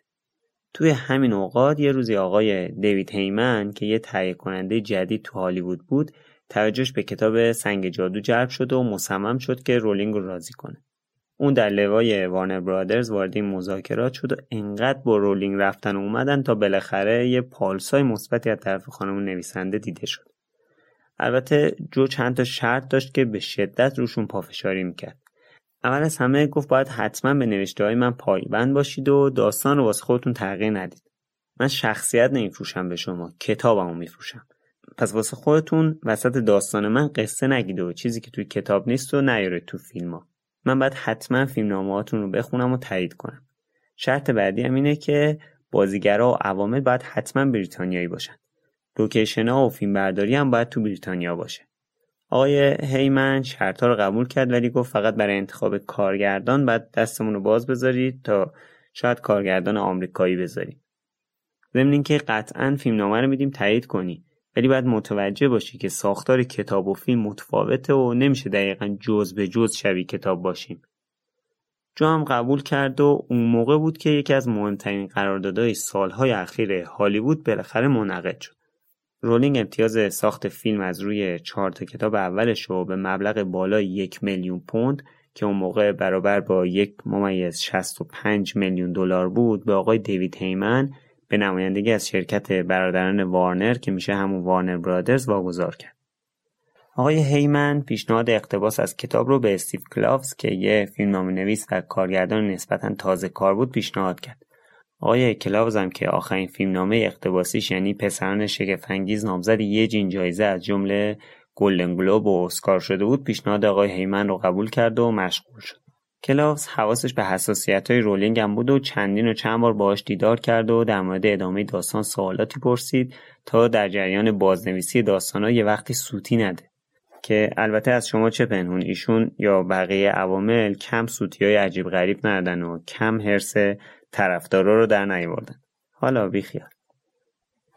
توی همین اوقات یه روزی آقای دیوید هیمن که یه تهیه کننده جدید تو هالیوود بود توجهش به کتاب سنگ جادو جلب شد و مصمم شد که رولینگ رو راضی کنه. اون در لوای وارنر برادرز وارد این مذاکرات شد و انقدر با رولینگ رفتن و اومدن تا بالاخره یه پالسای مثبتی از طرف خانم نویسنده دیده شد. البته جو چند تا شرط داشت که به شدت روشون پافشاری می‌کرد. اول از همه گفت باید حتما به نوشته های من پایبند باشید و داستان رو واسه خودتون تغییر ندید. من شخصیت نمیفروشم به شما کتابمو میفروشم. پس واسه خودتون وسط داستان من قصه نگید و چیزی که توی کتاب نیست و نیاره تو فیلم ها. من باید حتما فیلم هاتون رو بخونم و تایید کنم. شرط بعدی هم اینه که بازیگرا و عوامل باید حتما بریتانیایی باشن. لوکیشن ها و فیلم برداری هم باید تو بریتانیا باشه. آقای هیمن شرطها رو قبول کرد ولی گفت فقط برای انتخاب کارگردان باید دستمون رو باز بذارید تا شاید کارگردان آمریکایی بذارید ضمن اینکه قطعا فیلمنامه رو میدیم تایید کنی. ولی باید متوجه باشی که ساختار کتاب و فیلم متفاوته و نمیشه دقیقا جز به جز شبیه کتاب باشیم. جو هم قبول کرد و اون موقع بود که یکی از مهمترین قراردادهای سالهای اخیر هالیوود بالاخره منعقد شد. رولینگ امتیاز ساخت فیلم از روی چهار تا کتاب اولش رو به مبلغ بالای یک میلیون پوند که اون موقع برابر با یک ممیز 65 میلیون دلار بود به آقای دیوید هیمن به نمایندگی از شرکت برادران وارنر که میشه همون وارنر برادرز واگذار کرد. آقای هیمن پیشنهاد اقتباس از کتاب رو به استیو کلافز که یه فیلمنامه نویس و کارگردان نسبتا تازه کار بود پیشنهاد کرد. آقای هم که آخرین فیلمنامه اقتباسیش یعنی پسران شگفنگیز نامزد یه جین جایزه از جمله گلدن گلوب و اسکار شده بود پیشنهاد آقای هیمن رو قبول کرد و مشغول شد. کلاوز حواسش به حساسیت های رولینگ هم بود و چندین و چند بار باهاش دیدار کرد و در مورد ادامه داستان سوالاتی پرسید تا در جریان بازنویسی داستان یه وقتی سوتی نده. که البته از شما چه پنهون ایشون یا بقیه عوامل کم سوتی های عجیب غریب ندن و کم حرس طرفدارا رو در نیاوردن حالا بیخیال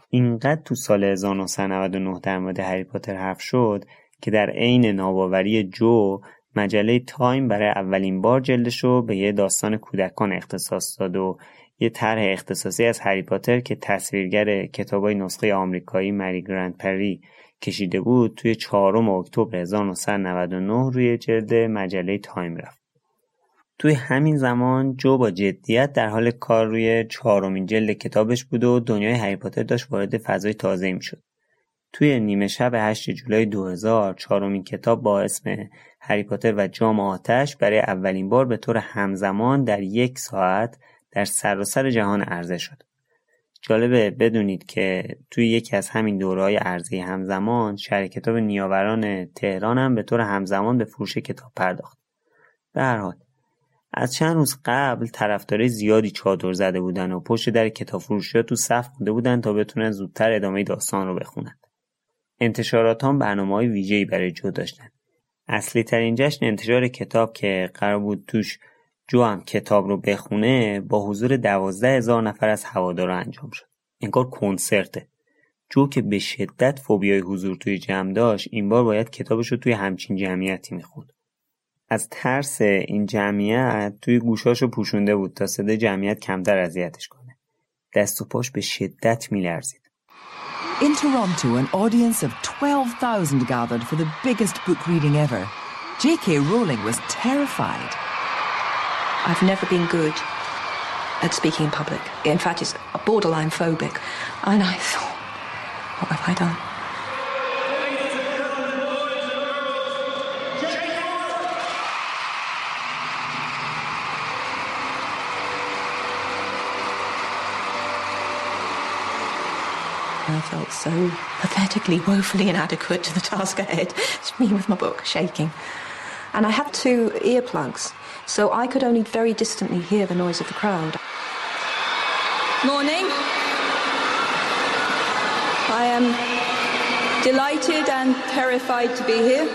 اینقدر تو سال 1999 در مورد هری پاتر حرف شد که در عین ناباوری جو مجله تایم برای اولین بار جلدش رو به یه داستان کودکان اختصاص داد و یه طرح اختصاصی از هری پاتر که تصویرگر کتابای نسخه آمریکایی مری گرند پری کشیده بود توی چهارم اکتبر 1999 روی جلد مجله تایم رفت. توی همین زمان جو با جدیت در حال کار روی چهارمین جلد کتابش بود و دنیای هری پاتر داشت وارد فضای تازه شد. توی نیمه شب 8 جولای 2000 چهارمین کتاب با اسم هری پاتر و جام آتش برای اولین بار به طور همزمان در یک ساعت در سراسر جهان عرضه شد. جالبه بدونید که توی یکی از همین دورهای ارزی همزمان شهر کتاب نیاوران تهران هم به طور همزمان به فروش کتاب پرداخت. به هر حال از چند روز قبل طرفدارای زیادی چادر زده بودن و پشت در کتاب فروشی تو صف مونده بودن تا بتونن زودتر ادامه داستان رو بخونن. انتشارات هم برنامه های ویژه‌ای برای جو داشتن. اصلی ترین جشن انتشار کتاب که قرار بود توش جو هم کتاب رو بخونه با حضور دوازده هزار نفر از هوادارا انجام شد. انگار کنسرته. جو که به شدت فوبیای حضور توی جمع داشت این بار باید کتابش رو توی همچین جمعیتی می‌خوند. از ترس این جمعیت توی گوشاشو پوشونده بود تا صدای جمعیت کمتر اذیتش کنه. دست و پاش به شدت میلرزید. In Toronto, an audience of 12,000 gathered for the biggest book reading ever. J.K. Rowling was terrified. I've never been good at speaking in public. In fact, it's borderline phobic. And I thought, what have I done? Felt so pathetically, woefully inadequate to the task ahead. It's me with my book, shaking. And I had two earplugs, so I could only very distantly hear the noise of the crowd. Morning. I am delighted and terrified to be here,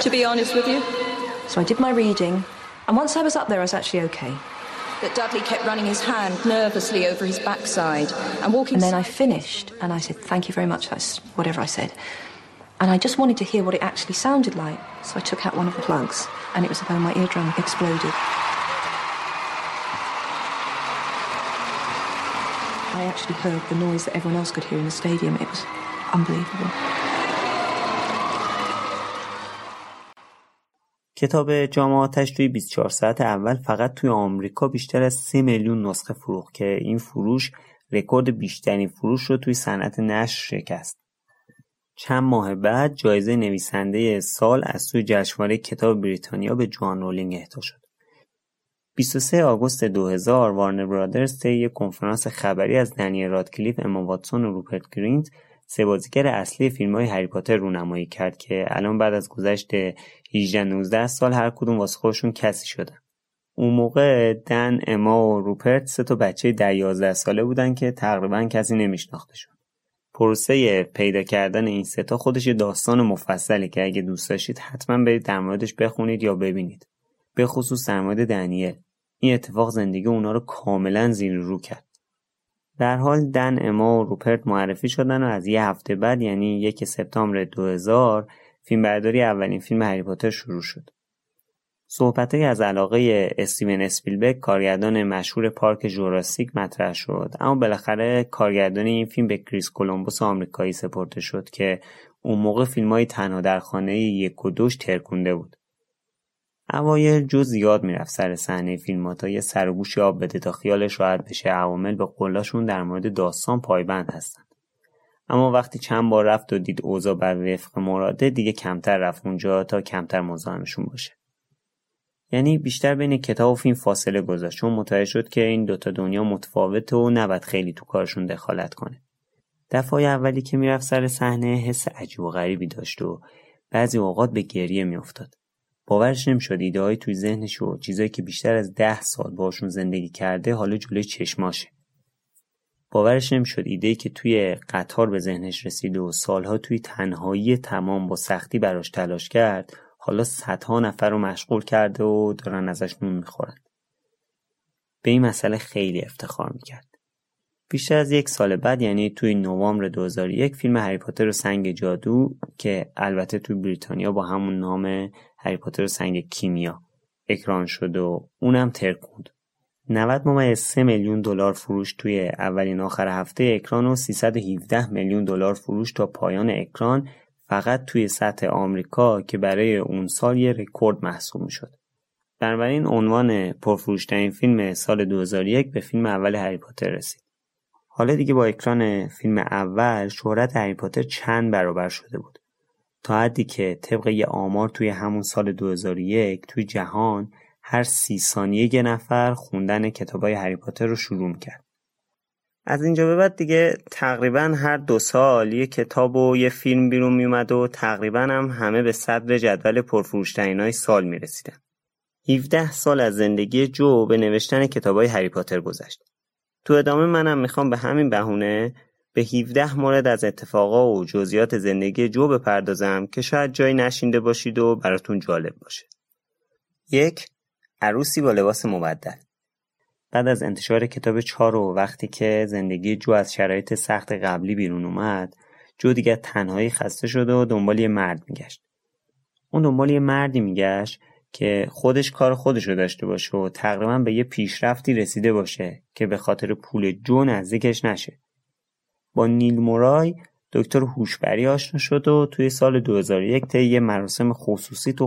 to be honest with you. So I did my reading, and once I was up there, I was actually okay. That Dudley kept running his hand nervously over his backside and walking. And then I finished, and I said, Thank you very much. That's whatever I said. And I just wanted to hear what it actually sounded like. So I took out one of the plugs, and it was about my eardrum exploded. I actually heard the noise that everyone else could hear in the stadium. It was unbelievable. کتاب جام آتش توی 24 ساعت اول فقط توی آمریکا بیشتر از 3 میلیون نسخه فروخت که این فروش رکورد بیشترین فروش رو توی صنعت نشر شکست. چند ماه بعد جایزه نویسنده سال از سوی جشنواره کتاب بریتانیا به جوآن رولینگ اهدا شد. 23 آگوست 2000 وارنر برادرز طی یک کنفرانس خبری از دنیل رادکلیف، اما واتسون و روپرت گرینت سه بازیگر اصلی فیلم های هری پاتر رونمایی کرد که الان بعد از گذشت 18 19 سال هر کدوم واسه خودشون کسی شدن. اون موقع دن، اما و روپرت سه تا بچه ده 11 ساله بودن که تقریبا کسی نمیشناختشون. پروسه پیدا کردن این ستا خودش داستان مفصله که اگه دوست داشتید حتما برید در موردش بخونید یا ببینید. به خصوص در دنیل. این اتفاق زندگی اونا رو کاملا زیر رو کرد. در حال دن اما و روپرت معرفی شدن و از یه هفته بعد یعنی یک سپتامبر 2000 فیلم برداری اولین فیلم هری پاتر شروع شد. صحبتهایی از علاقه استیون اسپیلبک کارگردان مشهور پارک جوراسیک مطرح شد اما بالاخره کارگردان این فیلم به کریس کولومبوس آمریکایی سپرده شد که اون موقع فیلم های تنها در خانه یک و دوش ترکونده بود. اوایل جو زیاد می‌رفت سر صحنه فیلم تا یه سر آب بده تا خیالش راحت بشه. عوامل به قولاشون در مورد داستان پایبند هستن. اما وقتی چند بار رفت و دید اوضاع بر وفق مراده دیگه کمتر رفت اونجا تا کمتر مزاحمشون باشه. یعنی بیشتر بین کتاب و فیلم فاصله گذاشت چون متوجه شد که این دوتا دنیا متفاوته و نباید خیلی تو کارشون دخالت کنه. دفعه اولی که می‌رفت سر صحنه حس عجیب و غریبی داشت و بعضی اوقات به گریه میافتاد. باورش نمی‌شد ایده های توی ذهنش و چیزایی که بیشتر از ده سال باشون زندگی کرده حالا جلوی چشماشه. باورش نمی‌شد ایده که توی قطار به ذهنش رسیده و سالها توی تنهایی تمام با سختی براش تلاش کرد حالا صدها نفر رو مشغول کرده و دارن ازش نون می‌خورن. به این مسئله خیلی افتخار می‌کرد. بیشتر از یک سال بعد یعنی توی نوامبر 2001 فیلم هری پاتر و سنگ جادو که البته توی بریتانیا با همون نام هری پاتر و سنگ کیمیا اکران شد و اونم ترکوند. 90 ممیز 3 میلیون دلار فروش توی اولین آخر هفته اکران و 317 میلیون دلار فروش تا پایان اکران فقط توی سطح آمریکا که برای اون سال یه رکورد محسوب می‌شد. بنابراین عنوان پرفروشترین فیلم سال 2001 به فیلم اول هری پاتر رسید. حالا دیگه با اکران فیلم اول شهرت هری پاتر چند برابر شده بود. تا حدی که طبق یه آمار توی همون سال 2001 توی جهان هر سی ثانیه یه نفر خوندن کتابای هری پاتر رو شروع کرد. از اینجا به بعد دیگه تقریبا هر دو سال یه کتاب و یه فیلم بیرون میومد و تقریبا هم همه به صدر جدول پرفروشترین های سال می‌رسیدن. 17 سال از زندگی جو به نوشتن کتاب های هری پاتر گذشت. تو ادامه منم می‌خوام به همین بهونه به 17 مورد از اتفاقا و جزئیات زندگی جو بپردازم که شاید جایی نشینده باشید و براتون جالب باشه. یک عروسی با لباس مبدل. بعد از انتشار کتاب چارو وقتی که زندگی جو از شرایط سخت قبلی بیرون اومد جو دیگه تنهایی خسته شده و دنبال یه مرد میگشت. اون دنبال یه مردی میگشت که خودش کار خودش رو داشته باشه و تقریبا به یه پیشرفتی رسیده باشه که به خاطر پول جو نزدیکش نشه. با نیل مورای دکتر هوشبری آشنا شد و توی سال 2001 طی مراسم خصوصی تو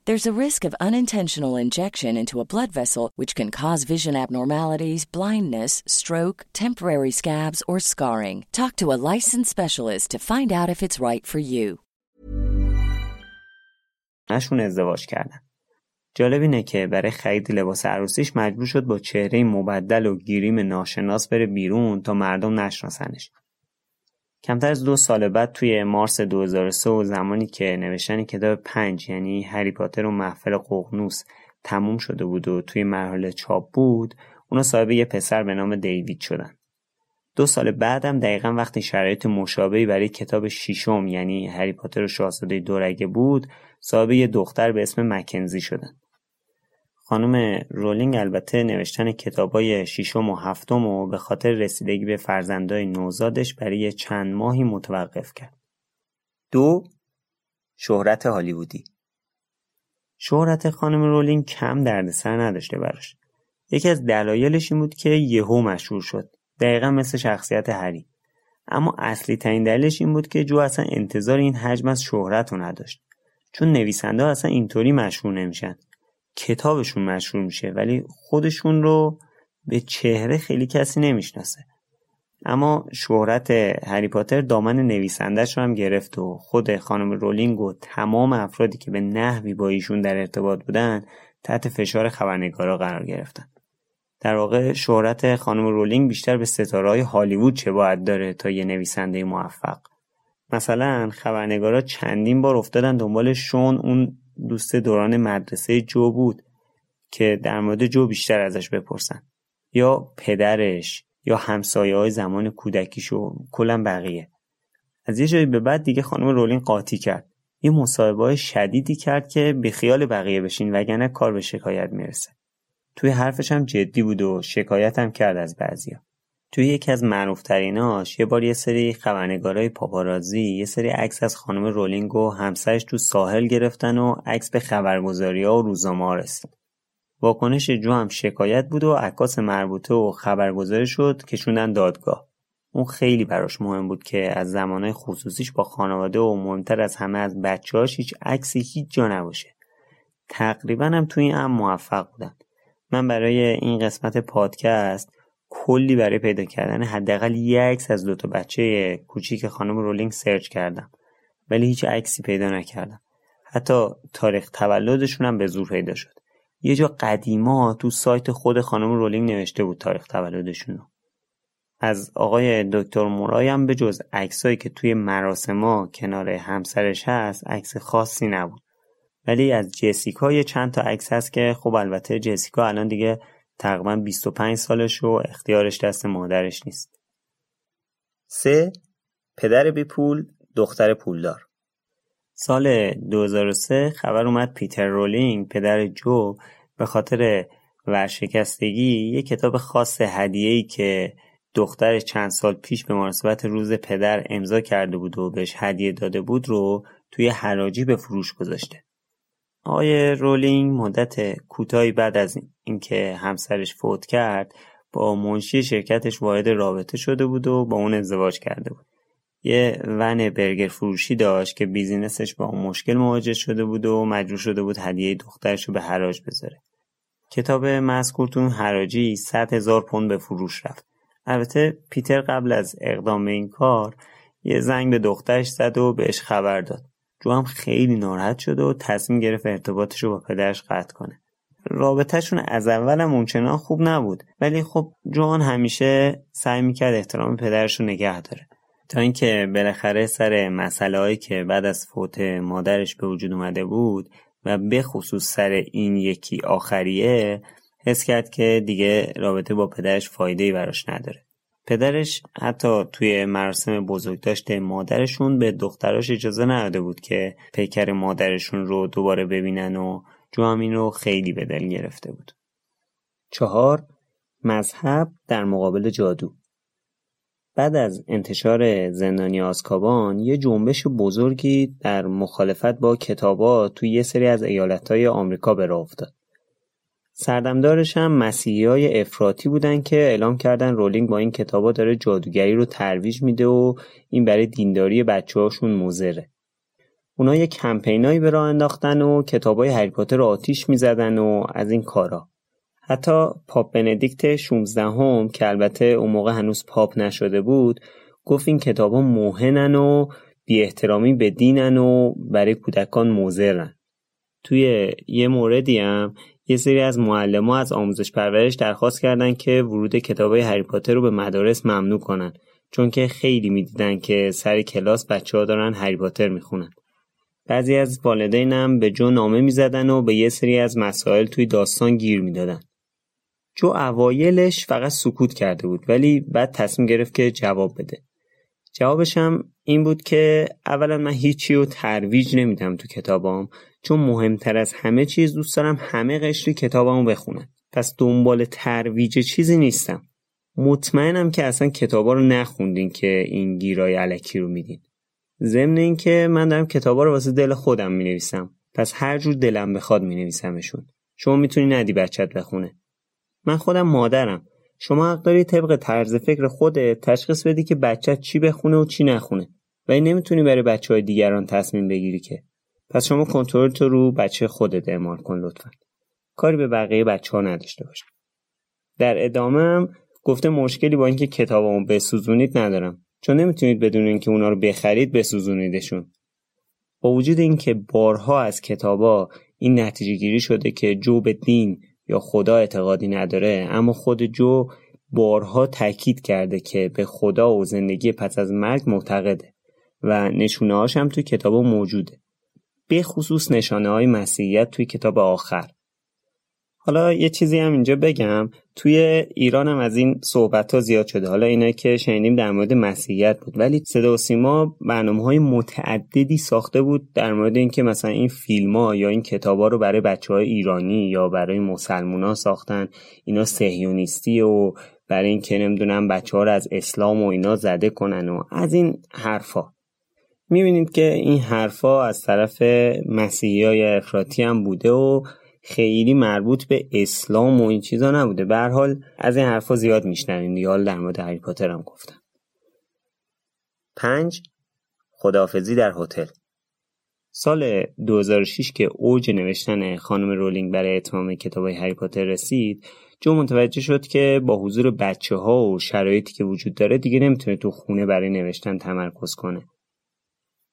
There's a risk of unintentional injection into a blood vessel, which can cause vision abnormalities, blindness, stroke, temporary scabs, or scarring. Talk to a licensed specialist to find out if it's right for you. نشون ازدواج کردن. جالب اینه که برای خرید لباس عروسیش مجبور شد با چهره مبدل و گیریم ناشناس بره بیرون تا مردم نشناسنش. کمتر از دو سال بعد توی مارس 2003 و زمانی که نوشتن کتاب پنج یعنی هری پاتر و محفل ققنوس تموم شده بود و توی مرحله چاپ بود اونا صاحب یه پسر به نام دیوید شدن. دو سال بعدم دقیقا وقتی شرایط مشابهی برای کتاب شیشم یعنی هری پاتر و شاهزاده دورگه بود صاحب یه دختر به اسم مکنزی شدن. خانم رولینگ البته نوشتن کتابای ششم و هفتم و به خاطر رسیدگی به فرزندای نوزادش برای چند ماهی متوقف کرد. دو شهرت هالیوودی شهرت خانم رولینگ کم دردسر نداشته براش. یکی از دلایلش این بود که یهو مشهور شد. دقیقا مثل شخصیت هری. اما اصلی ترین دلیلش این بود که جو اصلا انتظار این حجم از شهرت رو نداشت. چون نویسنده اصلا اینطوری مشهور نمیشن. کتابشون مشهور میشه ولی خودشون رو به چهره خیلی کسی نمی‌شناسه. اما شهرت هری پاتر دامن نویسندش رو هم گرفت و خود خانم رولینگ و تمام افرادی که به نحوی با ایشون در ارتباط بودن تحت فشار خبرنگارا قرار گرفتن. در واقع شهرت خانم رولینگ بیشتر به ستاره هالیوود چه باید داره تا یه نویسنده موفق. مثلا خبرنگارا چندین بار افتادن دنبال شون اون دوست دوران مدرسه جو بود که در مورد جو بیشتر ازش بپرسن. یا پدرش یا همسایه های زمان کودکیش و کلا بقیه. از یه جایی به بعد دیگه خانم رولین قاطی کرد. یه مصاحبه شدیدی کرد که به خیال بقیه بشین وگرنه کار به شکایت می‌رسه. توی حرفش هم جدی بود و شکایت هم کرد از بعضیا. توی یکی از معروفتریناش یه بار یه سری خبرنگارای پاپارازی یه سری عکس از خانم رولینگ و همسرش تو ساحل گرفتن و عکس به خبرگزاری ها و روزنامه رسید. واکنش جو هم شکایت بود و عکاس مربوطه و خبرگزاری شد کشوندن دادگاه. اون خیلی براش مهم بود که از زمانه خصوصیش با خانواده و مهمتر از همه از بچه‌هاش هیچ عکسی هیچ جا نباشه. تقریبا هم توی این هم موفق بودن. من برای این قسمت پادکست کلی برای پیدا کردن. حداقل یه عکس از دوتا بچه کوچیک خانم رولینگ سرچ کردم. ولی هیچ عکسی پیدا نکردم. حتی تاریخ تولدشون هم به زور پیدا شد. یه جا قدیما تو سایت خود خانم رولینگ نوشته بود تاریخ تولدشون از آقای دکتر مورای هم به جز عکسایی که توی مراسما کنار همسرش هست عکس خاصی نبود. ولی از جسیکا یه چند تا عکس هست که خب البته جسیکا الان دیگه تقریبا 25 سالش و اختیارش دست مادرش نیست. سه پدر بی پول دختر پولدار سال 2003 خبر اومد پیتر رولینگ پدر جو به خاطر ورشکستگی یه کتاب خاص هدیه‌ای که دختر چند سال پیش به مناسبت روز پدر امضا کرده بود و بهش هدیه داده بود رو توی حراجی به فروش گذاشته. آقای رولینگ مدت کوتاهی بعد از اینکه همسرش فوت کرد با منشی شرکتش وارد رابطه شده بود و با اون ازدواج کرده بود. یه ون برگر فروشی داشت که بیزینسش با مشکل مواجه شده بود و مجبور شده بود هدیه دخترش رو به حراج بذاره. کتاب مذکور تو حراجی 100 هزار پوند به فروش رفت. البته پیتر قبل از اقدام این کار یه زنگ به دخترش زد و بهش خبر داد. جو هم خیلی ناراحت شد و تصمیم گرفت ارتباطش رو با پدرش قطع کنه. رابطهشون از اول هم اونچنان خوب نبود ولی خب جوان همیشه سعی می‌کرد احترام پدرش رو نگه داره. تا اینکه بالاخره سر مسئله که بعد از فوت مادرش به وجود اومده بود و به خصوص سر این یکی آخریه حس کرد که دیگه رابطه با پدرش فایده ای براش نداره. پدرش حتی توی مراسم بزرگداشت مادرشون به دختراش اجازه نداده بود که پیکر مادرشون رو دوباره ببینن و جو هم این رو خیلی به دل گرفته بود. چهار مذهب در مقابل جادو بعد از انتشار زندانی آسکابان یه جنبش بزرگی در مخالفت با کتابا توی یه سری از ایالتهای آمریکا به راه افتاد. سردمدارش هم مسیحی های افراطی بودن که اعلام کردن رولینگ با این کتابا داره جادوگری رو ترویج میده و این برای دینداری بچه هاشون مزره. اونا یه کمپینایی به راه انداختن و کتابای هری پاتر رو آتیش می‌زدن و از این کارا. حتی پاپ بندیکت 16 هم که البته اون موقع هنوز پاپ نشده بود گفت این کتابا موهنن و بی احترامی به دینن و برای کودکان مزرن. توی یه موردی هم یه سری از معلم از آموزش پرورش درخواست کردند که ورود کتاب هری پاتر رو به مدارس ممنوع کنن چون که خیلی می‌دیدن که سر کلاس بچه ها دارن هری پاتر می‌خونن. بعضی از والدینم به جو نامه می‌زدن و به یه سری از مسائل توی داستان گیر می‌دادن. جو اوایلش فقط سکوت کرده بود ولی بعد تصمیم گرفت که جواب بده. جوابش هم این بود که اولا من هیچی رو ترویج نمیدم تو کتابام چون مهمتر از همه چیز دوست دارم همه قشری کتابمو بخونن. پس دنبال ترویج چیزی نیستم. مطمئنم که اصلا کتابا رو نخوندین که این گیرای علکی رو میدین. ضمن اینکه من دارم کتابا رو واسه دل خودم می‌نویسم. پس هر جور دلم بخواد مینویسمشون. شما می‌تونی ندی بچت بخونه. من خودم مادرم. شما حق داری طبق طرز فکر خودت تشخیص بدی که بچت چی بخونه و چی نخونه. ولی نمی‌تونی برای بچه های دیگران تصمیم بگیری که. پس شما کنترل تو رو بچه خودت اعمال کن لطفا. کاری به بقیه بچه ها نداشته باش. در ادامه هم گفته مشکلی با اینکه کتابمو بسوزونید ندارم. چون نمی‌تونید بدون اینکه اونا رو بخرید بسوزونیدشون. با وجود اینکه بارها از کتابا این نتیجه گیری شده که جو دین یا خدا اعتقادی نداره اما خود جو بارها تاکید کرده که به خدا و زندگی پس از مرگ معتقده و نشونه هم توی کتاب موجوده به خصوص نشانه های مسیحیت توی کتاب آخر. حالا یه چیزی هم اینجا بگم. توی ایران هم از این صحبت ها زیاد شده. حالا اینا که شنیدیم در مورد مسیحیت بود. ولی صدا و سیما برنامه های متعددی ساخته بود در مورد اینکه مثلا این فیلم ها یا این کتاب ها رو برای بچه های ایرانی یا برای مسلمون ها ساختن. اینا سهیونیستی و برای اینکه نمی‌دونم بچه ها رو از اسلام و اینا زده کنن و از این حرفا می‌بینید که این حرفا از طرف مسیحی های افراطی هم بوده و خیلی مربوط به اسلام و این چیزا نبوده. به حال از این حرفا زیاد میشنویم دیگه. حال در مورد هری پاتر هم گفتم. پنج خداحافظی در هتل. سال 2006 که اوج نوشتن خانم رولینگ برای اتمام کتاب هری پاتر رسید جو متوجه شد که با حضور بچه ها و شرایطی که وجود داره دیگه نمی‌تونه تو خونه برای نوشتن تمرکز کنه.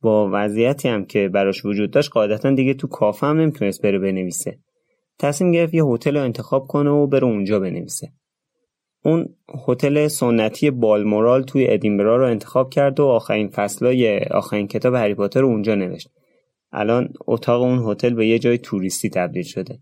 با وضعیتی هم که براش وجود داشت قاعدتا دیگه تو کافه هم نمی‌تونست بره بنویسه. تصمیم گرفت یه هتل رو انتخاب کنه و بره اونجا بنویسه. اون هتل سنتی بالمورال توی ادینبرا رو انتخاب کرد و آخرین فصلای آخرین کتاب هری پاتر رو اونجا نوشت. الان اتاق اون هتل به یه جای توریستی تبدیل شده.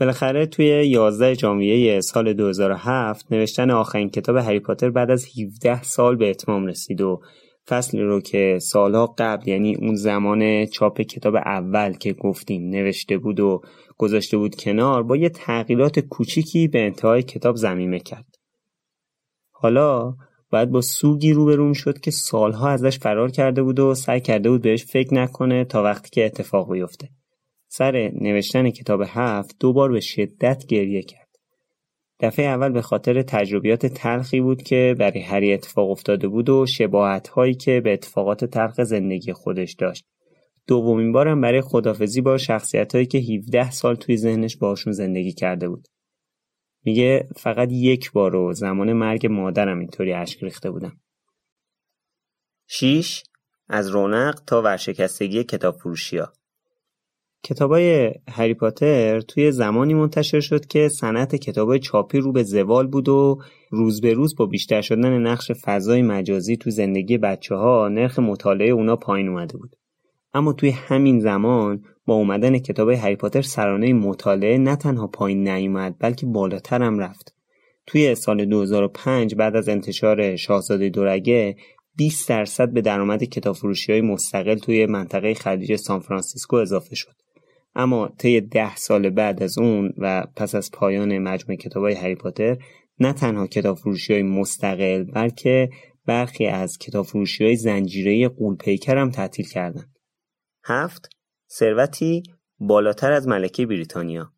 بالاخره توی 11 ژانویه سال 2007 نوشتن آخرین کتاب هری پاتر بعد از 17 سال به اتمام رسید و فصلی رو که سالها قبل یعنی اون زمان چاپ کتاب اول که گفتیم نوشته بود و گذاشته بود کنار با یه تغییرات کوچیکی به انتهای کتاب زمینه کرد. حالا باید با سوگی روبروم شد که سالها ازش فرار کرده بود و سعی کرده بود بهش فکر نکنه تا وقتی که اتفاق بیفته. سر نوشتن کتاب هفت دوبار به شدت گریه کرد. دفعه اول به خاطر تجربیات تلخی بود که برای هری اتفاق افتاده بود و شباهت هایی که به اتفاقات تلخ زندگی خودش داشت. دومین بارم برای خدافزی با شخصیت هایی که 17 سال توی ذهنش باشون زندگی کرده بود. میگه فقط یک بار و زمان مرگ مادرم اینطوری اشک ریخته بودم. 6. از رونق تا ورشکستگی کتاب فروشی ها. کتابای هری پاتر توی زمانی منتشر شد که صنعت کتابای چاپی رو به زوال بود و روز به روز با بیشتر شدن نقش فضای مجازی تو زندگی بچه ها نرخ مطالعه اونا پایین اومده بود. اما توی همین زمان با اومدن کتاب هری پاتر سرانه مطالعه نه تنها پایین نیومد بلکه بالاتر هم رفت. توی سال 2005 بعد از انتشار شاهزاده دورگه 20 درصد به درآمد کتاب فروشی های مستقل توی منطقه خلیج سانفرانسیسکو اضافه شد. اما طی ده سال بعد از اون و پس از پایان مجموع کتاب های هری پاتر نه تنها کتاب فروشی های مستقل بلکه برخی از کتاب فروشی های زنجیره قولپیکر هم تعطیل کردند. هفت ثروتی بالاتر از ملکه بریتانیا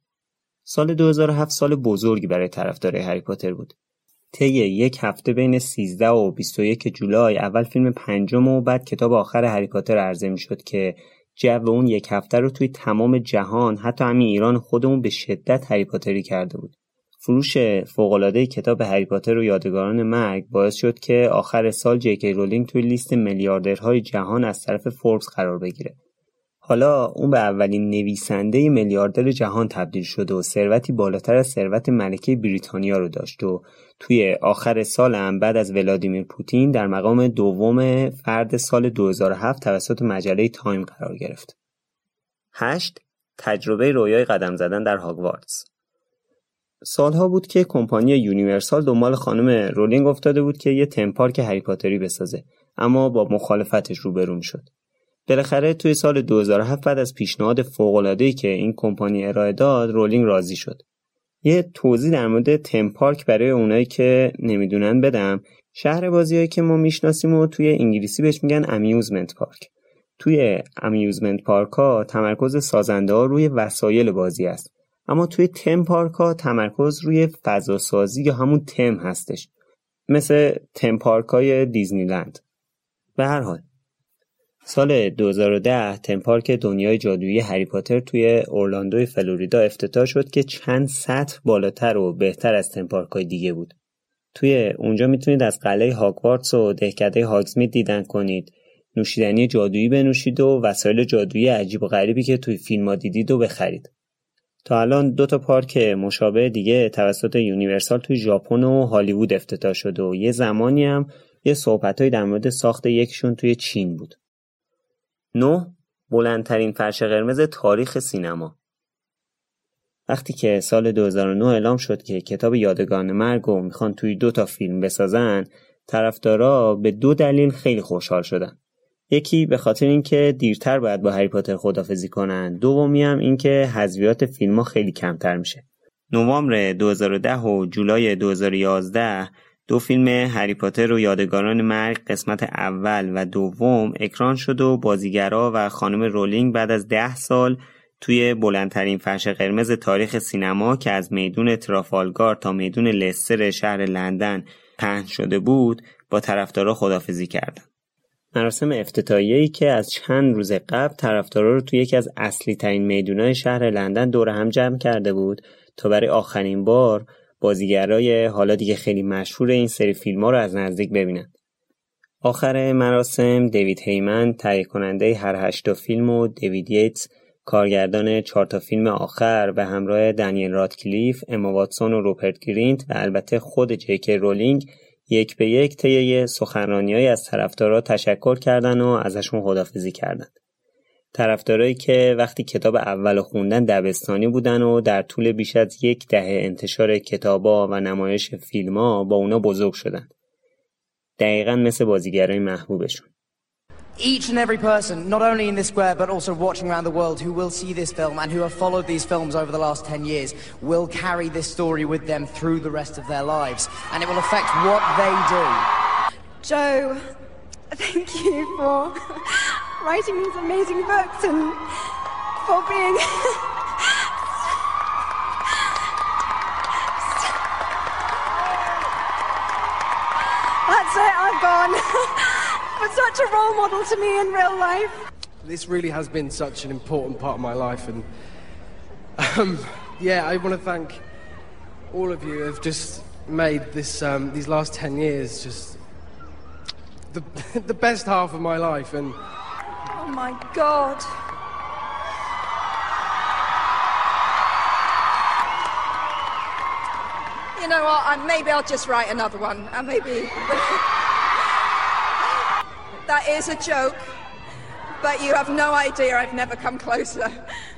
سال 2007 سال بزرگی برای طرفدارای هری پاتر بود. طی یک هفته بین 13 و 21 جولای اول فیلم پنجم و بعد کتاب آخر هری پاتر عرضه می شد که جو اون یک هفته رو توی تمام جهان حتی همین ایران خودمون به شدت هری پاتری کرده بود. فروش فوق‌العاده کتاب هری پاتر و یادگاران مرگ باعث شد که آخر سال جی کی رولینگ توی لیست میلیاردرهای جهان از طرف فوربس قرار بگیره. حالا اون به اولین نویسنده میلیاردر جهان تبدیل شده و ثروتی بالاتر از ثروت ملکه بریتانیا رو داشت و توی آخر سال هم بعد از ولادیمیر پوتین در مقام دوم فرد سال 2007 توسط مجله تایم قرار گرفت. 8. تجربه رویای قدم زدن در هاگوارتس سالها بود که کمپانی یونیورسال دنبال خانم رولینگ افتاده بود که یه theme park هری پاتری بسازه اما با مخالفتش روبرو شد. بالاخره توی سال 2007 بعد از پیشنهاد فوق‌العاده‌ای که این کمپانی ارائه داد رولینگ راضی شد یه توضیح در مورد theme park برای اونایی که نمی‌دونن بدم. شهر بازیایی که ما می‌شناسیم و توی انگلیسی بهش میگن amusement park توی امیوزمنت پارک ها تمرکز سازنده ها روی وسایل بازی است. اما توی تم پارک ها تمرکز روی فضا سازی یا همون تم هستش. مثل تم پارک های دیزنیلند. به هر حال سال 2010 تمپارک دنیای جادویی هری پاتر توی اورلاندوی فلوریدا افتتاح شد که چند سطح بالاتر و بهتر از تمپارک های دیگه بود. توی اونجا می‌تونید از قلعه هاگوارتس و دهکده هاگزمید دیدن کنید. نوشیدنی جادویی بنوشید و وسایل جادویی عجیب و غریبی که توی فیلم ها دیدید و بخرید. تا الان دو تا پارک مشابه دیگه توسط یونیورسال توی ژاپن و هالیوود افتتاح شده و یه زمانی هم یه صحبتهایی در مورد ساخت یکشون توی چین بود. 9. بلندترین فرش قرمز تاریخ سینما وقتی که سال 2009 اعلام شد که کتاب یادگان مرگ رو می‌خوان توی دو تا فیلم بسازن طرفدارا به دو دلیل خیلی خوشحال شدن یکی به خاطر اینکه دیرتر باید با هری پاتر خدافزی کنن دومی هم اینکه حذویات فیلم ها خیلی کمتر میشه نوامبر 2010 و جولای 2011 دو فیلم هری پاتر و یادگاران مرگ قسمت اول و دوم اکران شد و بازیگرا و خانم رولینگ بعد از ده سال توی بلندترین فرش قرمز تاریخ سینما که از میدون ترافالگار تا میدون لستر شهر لندن پهن شده بود با طرفدارا خدافزی کردند. مراسم افتتاحیه‌ای که از چند روز قبل طرفدارا رو توی یکی از اصلی ترین میدونای شهر لندن دور هم جمع کرده بود تا برای آخرین بار بازیگرای حالا دیگه خیلی مشهور این سری فیلم ها رو از نزدیک ببینن. آخر مراسم دیوید هیمن تهیه کننده هر هشتا فیلم و دیوید ییتس کارگردان چهارتا فیلم آخر و همراه دنیل رادکلیف، اما واتسون و روپرت گرینت و البته خود جیکی رولینگ یک به یک طی سخنرانیهایی از طرفدارا تشکر کردن و ازشون خدافزی کردند. طرفدارایی که وقتی کتاب اول خوندن دبستانی بودن و در طول بیش از یک دهه انتشار کتابا و نمایش فیلما با اونا بزرگ شدن. دقیقا مثل بازیگرای محبوبشون. each and every person, not only in this square but also watching around the world, who will see this film and who have followed these films over the last 10 years, will carry this story with them through the rest of their lives. And it will affect what they do. Joe, thank you for writing these amazing books and for being. That's it, I've gone. but such a role model to me in real life. This really has been such an important part of my life, and um, yeah, I want to thank all of you who have just made this um, these last ten years just the the best half of my life, and oh my god. You know what? Maybe I'll just write another one, and maybe. That is a joke, but you have no idea I've never come closer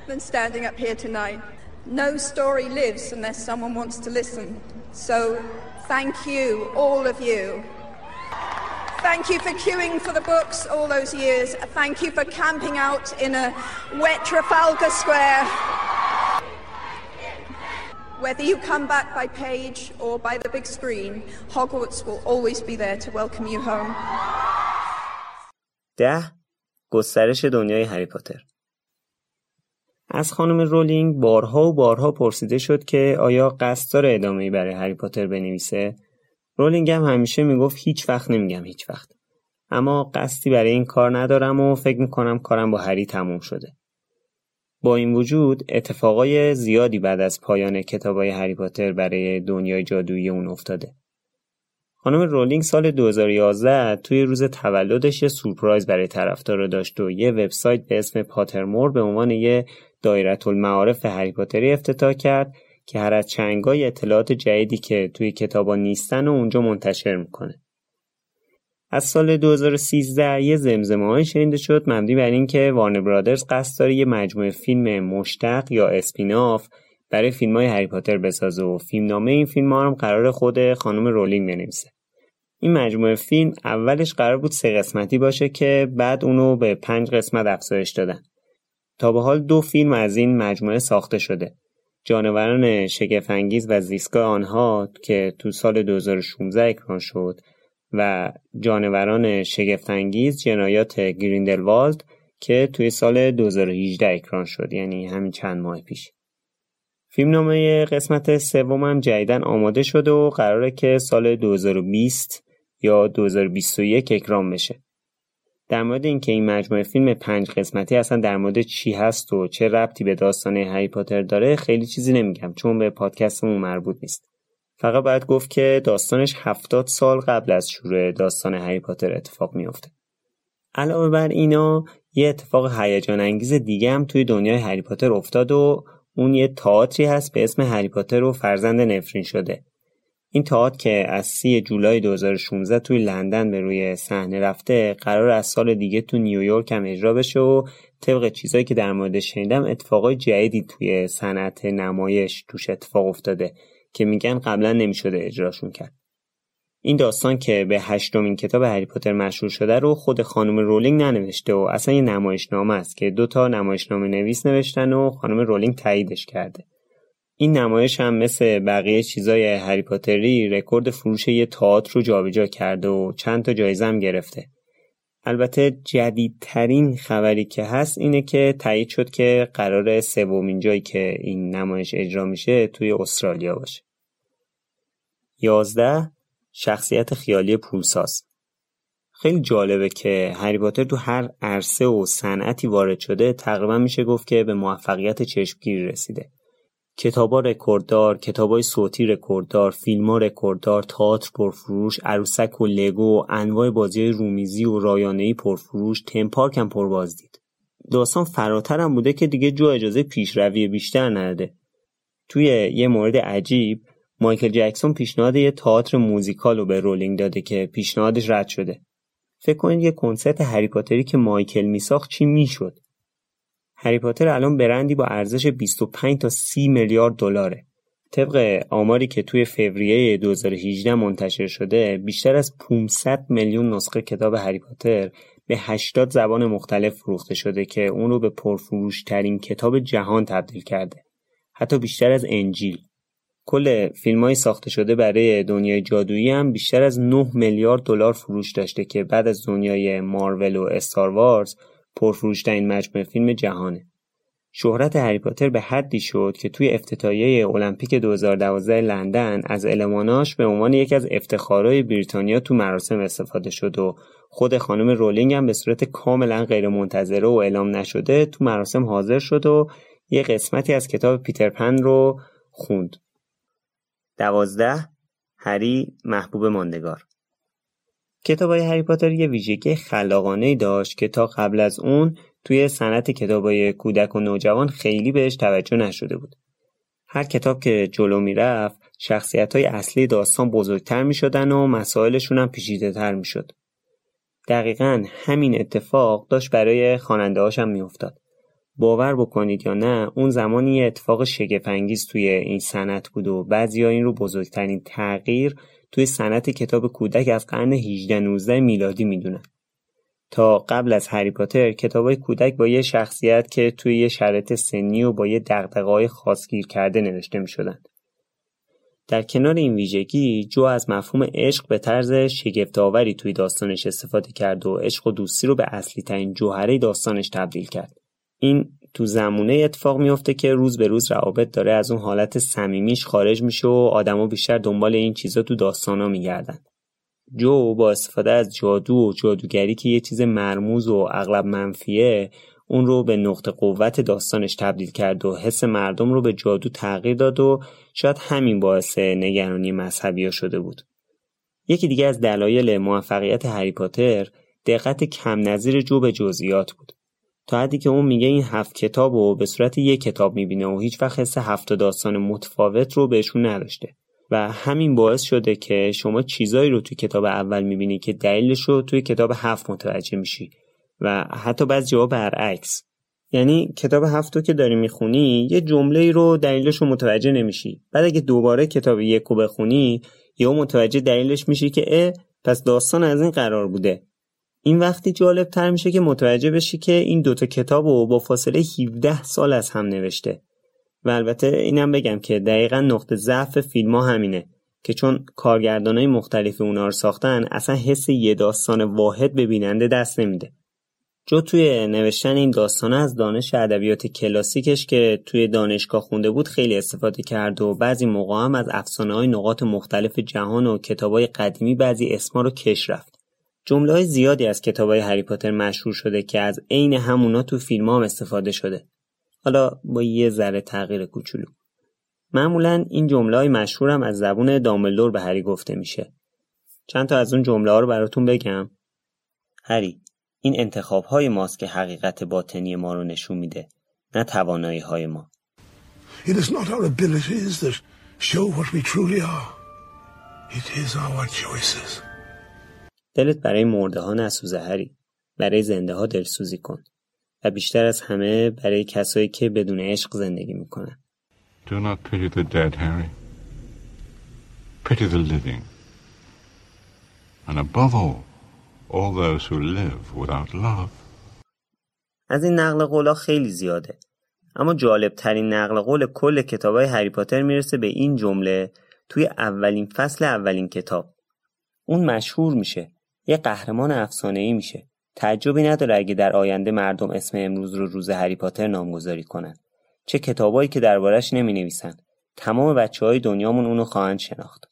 than standing up here tonight. No story lives unless someone wants to listen. So thank you, all of you. Thank you for queuing for the books all those years. Thank you for camping out in a wet Trafalgar Square. Whether you come back by page or by the big screen, Hogwarts will always be there to welcome you home. ده گسترش دنیای هری پاتر از خانم رولینگ بارها و بارها پرسیده شد که آیا قصد داره ادامه‌ای برای هری پاتر بنویسه رولینگ هم همیشه می‌گفت هیچ وقت نمیگم هیچ وقت. اما قصدی برای این کار ندارم و فکر می‌کنم کارم با هری تموم شده. با این وجود اتفاقای زیادی بعد از پایان کتابای هری پاتر برای دنیای جادویی اون افتاده. خانم رولینگ سال 2011 توی روز تولدش یه سورپرایز برای طرفدارا داشت و یه وبسایت به اسم پاترمور به عنوان یه دایره المعارف هری پاتری افتتاح کرد که هر از چنگای اطلاعات جدیدی که توی کتابا نیستن و اونجا منتشر می‌کنه. از سال 2013 یه زمزمه های شنیده شد مبنی بر اینکه وارنر برادرز قصد داره یه مجموعه فیلم مشتق یا اسپیناف برای فیلم های هری پاتر بسازه و فیلمنامه این فیلم ها هم قرار خود خانم رولینگ بنویسه. این مجموعه فیلم اولش قرار بود سه قسمتی باشه که بعد اونو به پنج قسمت افزایش دادن. تا به حال دو فیلم از این مجموعه ساخته شده. جانوران شگفنگیز و زیستگاه آنها که تو سال 2016 اکران شد و جانوران شگفتانگیز جنایات گریندلوالد که توی سال 2018 اکران شد یعنی همین چند ماه پیش. فیلمنامه قسمت سوم هم جدیدن آماده شده و قراره که سال 2020 یا 2021 اکرام بشه. در مورد اینکه این مجموعه فیلم پنج قسمتی اصلا در مورد چی هست و چه ربطی به داستان هری پاتر داره خیلی چیزی نمیگم چون به پادکستمون مربوط نیست. فقط باید گفت که داستانش هفتاد سال قبل از شروع داستان هری پاتر اتفاق میافته. علاوه بر اینا یه اتفاق هیجان انگیز دیگه هم توی دنیای هری پاتر افتاد و اون یه تئاتری هست به اسم هری پاتر و فرزند نفرین شده این تئاتر که از 3 جولای 2016 توی لندن به روی صحنه رفته قرار از سال دیگه تو نیویورک هم اجرا بشه و طبق چیزایی که در مورد شنیدم اتفاقای جدیدی توی صنعت نمایش توش اتفاق افتاده که میگن قبلا نمی‌شده اجراشون کرد. این داستان که به هشتمین کتاب هری پاتر مشهور شده رو خود خانم رولینگ ننوشته و اصلا یه نمایشنامه است که دو تا نمایشنامه نویس نوشتن و خانم رولینگ تاییدش کرده. این نمایش هم مثل بقیه چیزای هری پاتری رکورد فروش یه تئاتر رو جابجا کرده و چند تا جایزه هم گرفته. البته جدیدترین خبری که هست اینه که تایید شد که قرار سومین جایی که این نمایش اجرا میشه توی استرالیا باشه. 11 شخصیت خیالی پولساز. خیلی جالبه که هری پاتر تو هر عرصه و صنعتی وارد شده تقریبا میشه گفت که به موفقیت چشمگیری رسیده. کتابا رکورددار، کتابای صوتی رکورددار، فیلم‌ها رکورددار، تئاتر پرفروش، عروسک و لگو، انواع بازی رومیزی و رایانه‌ای پرفروش، تم پارک هم پرباز دید. داستان فراتر هم بوده که دیگه جو اجازه پیشروی بیشتر نده. توی یه مورد عجیب مایکل جکسون پیشنهاد یه تئاتر موزیکال رو به رولینگ داده که پیشنهادش رد شده. فکر کنید یه کنسرت هری که مایکل میساخت چی می‌شد؟ هری پاتر الان برندی با ارزش 25 تا 30 میلیارد دلاره. طبق آماری که توی فوریه 2018 منتشر شده بیشتر از 500 میلیون نسخه کتاب هری پاتر به 80 زبان مختلف فروخته شده که اون رو به پرفروشترین کتاب جهان تبدیل کرده. حتی بیشتر از انجیل. کل فیلم ساخته شده برای دنیای جادویی هم بیشتر از 9 میلیارد دلار فروش داشته که بعد از دنیای مارول و استار وارز پرفروشترین مجموعه فیلم جهانه. شهرت هری پاتر به حدی شد که توی افتتاحیه المپیک 2012 لندن از الماناش به عنوان یکی از افتخارهای بریتانیا تو مراسم استفاده شد و خود خانم رولینگ هم به صورت کاملا غیرمنتظره و اعلام نشده تو مراسم حاضر شد و یه قسمتی از کتاب پیتر پن رو خوند. دوازده هری محبوب ماندگار کتابای هری پاتر یه ویژگی خلاقانه داشت که تا قبل از اون توی صنعت کتابای کودک و نوجوان خیلی بهش توجه نشده بود. هر کتاب که جلو می‌رفت شخصیت های اصلی داستان بزرگتر می شدن و مسائلشون هم پیچیده تر می شد. دقیقا همین اتفاق داشت برای خاننده هاشم می افتاد. باور بکنید یا نه اون زمانی یه اتفاق شگفنگیز توی این صنعت بود و بعضی این رو بزرگترین تغییر توی صنعت کتاب کودک از قرن 18 19 میلادی می‌دونن. تا قبل از هری پاتر کتابای کودک با یه شخصیت که توی یه شرط سنی و با یه دقدقای خاصگیر کرده نوشته می شدن. در کنار این ویژگی جو از مفهوم عشق به طرز شگفتآوری توی داستانش استفاده کرد و عشق و دوستی رو به اصلی ترین جوهره داستانش تبدیل کرد. این تو زمونه اتفاق میفته که روز به روز روابط داره از اون حالت صمیمیش خارج میشه و آدما بیشتر دنبال این چیزا تو داستانا میگردن. جو با استفاده از جادو و جادوگری که یه چیز مرموز و اغلب منفیه اون رو به نقطه قوت داستانش تبدیل کرد و حس مردم رو به جادو تغییر داد و شاید همین باعث نگرانی مذهبی شده بود. یکی دیگه از دلایل موفقیت هری پاتر دقت کم نظیر جو به جزئیات بود. تا حدی که اون میگه این هفت کتاب رو به صورت یک کتاب می‌بینه و هیچ وقت حس هفت داستان متفاوت رو بهشون نداشته. و همین باعث شده که شما چیزایی رو توی کتاب اول می‌بینی که دلیلش رو توی کتاب هفت متوجه میشی. و حتی بعض جواب برعکس. یعنی کتاب هفتو که داری می‌خونی یه جمله ای رو دلیلش رو متوجه نمیشی. بعد اگه دوباره کتاب یک رو بخونی یا متوجه دلیلش میشی که اه پس داستان از این قرار بوده. این وقتی جالب تر میشه که متوجه بشی که این دوتا کتاب رو با فاصله 17 سال از هم نوشته. و البته اینم بگم که دقیقا نقطه ضعف فیلم ها همینه که چون کارگردان های مختلف اونا رو ساختن اصلا حس یه داستان واحد به بیننده دست نمیده. جو توی نوشتن این داستانه از دانش ادبیات کلاسیکش که توی دانشگاه خونده بود خیلی استفاده کرد و بعضی موقع هم از افسانه های نقاط مختلف جهان و کتاب های قدیمی بعضی اسما رو کش رفت. جمله زیادی از کتاب های هری پاتر مشهور شده که از عین همونا تو فیلم هم استفاده شده. حالا با یه ذره تغییر کوچولو. معمولا این جمله های مشهور هم از زبون دامبلدور به هری گفته میشه. چند تا از اون جمله ها رو براتون بگم. هری این انتخاب های ماست که حقیقت باطنی ما رو نشون میده نه توانایی های ما. It is not our abilities that show what we truly are. It is our choices. دلت برای مرده ها نسوزه هری برای زنده ها دلسوزی کن و بیشتر از همه برای کسایی که بدون عشق زندگی می‌کنن Do not pity the dead, Harry. Pity the living. And above all, all those who live without love. از این نقل قولا خیلی زیاده. اما جالب ترین نقل قول کل کتاب های هری پاتر می‌رسه به این جمله توی اولین فصل اولین کتاب. اون مشهور میشه یه قهرمان ای میشه. تعجبی نداره اگه در آینده مردم اسم امروز رو روز هری پاتر نامگذاری کنن. چه کتابایی که دربارش نمی نویسن. تمام بچه های دنیامون اونو خواهند شناخت.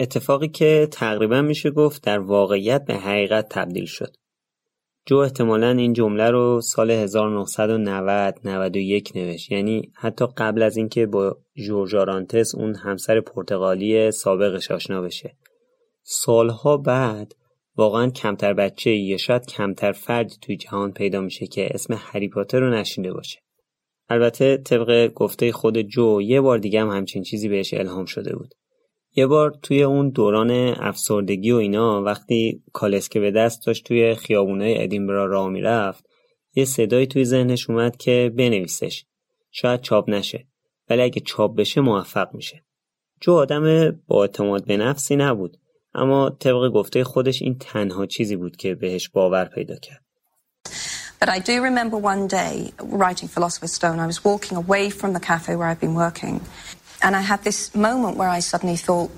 اتفاقی که تقریبا میشه گفت در واقعیت به حقیقت تبدیل شد. جو احتمالا این جمله رو سال 1990 91 نوشت. یعنی حتی قبل از اینکه با جورجارانتس اون همسر پرتغالی سابقش آشنا بشه. سالها بعد واقعا کمتر بچه یا شاید کمتر فردی توی جهان پیدا میشه که اسم هری پاتر رو نشینده باشه. البته طبق گفته خود جو یه بار دیگه هم همچین چیزی بهش الهام شده بود. یه بار توی اون دوران افسردگی و اینا وقتی کالسکه به دست داشت توی خیابونای ادینبرا راه می‌رفت یه صدایی توی ذهنش اومد که بنویسش. شاید چاپ نشه ولی اگه چاپ بشه موفق میشه. جو آدم با اعتماد به نفسی نبود اما طبق گفته خودش این تنها چیزی بود که بهش باور پیدا کرد. But I do remember one day writing Philosopher's Stone, I was walking away from the cafe where I've been working. And I had this moment where I suddenly thought,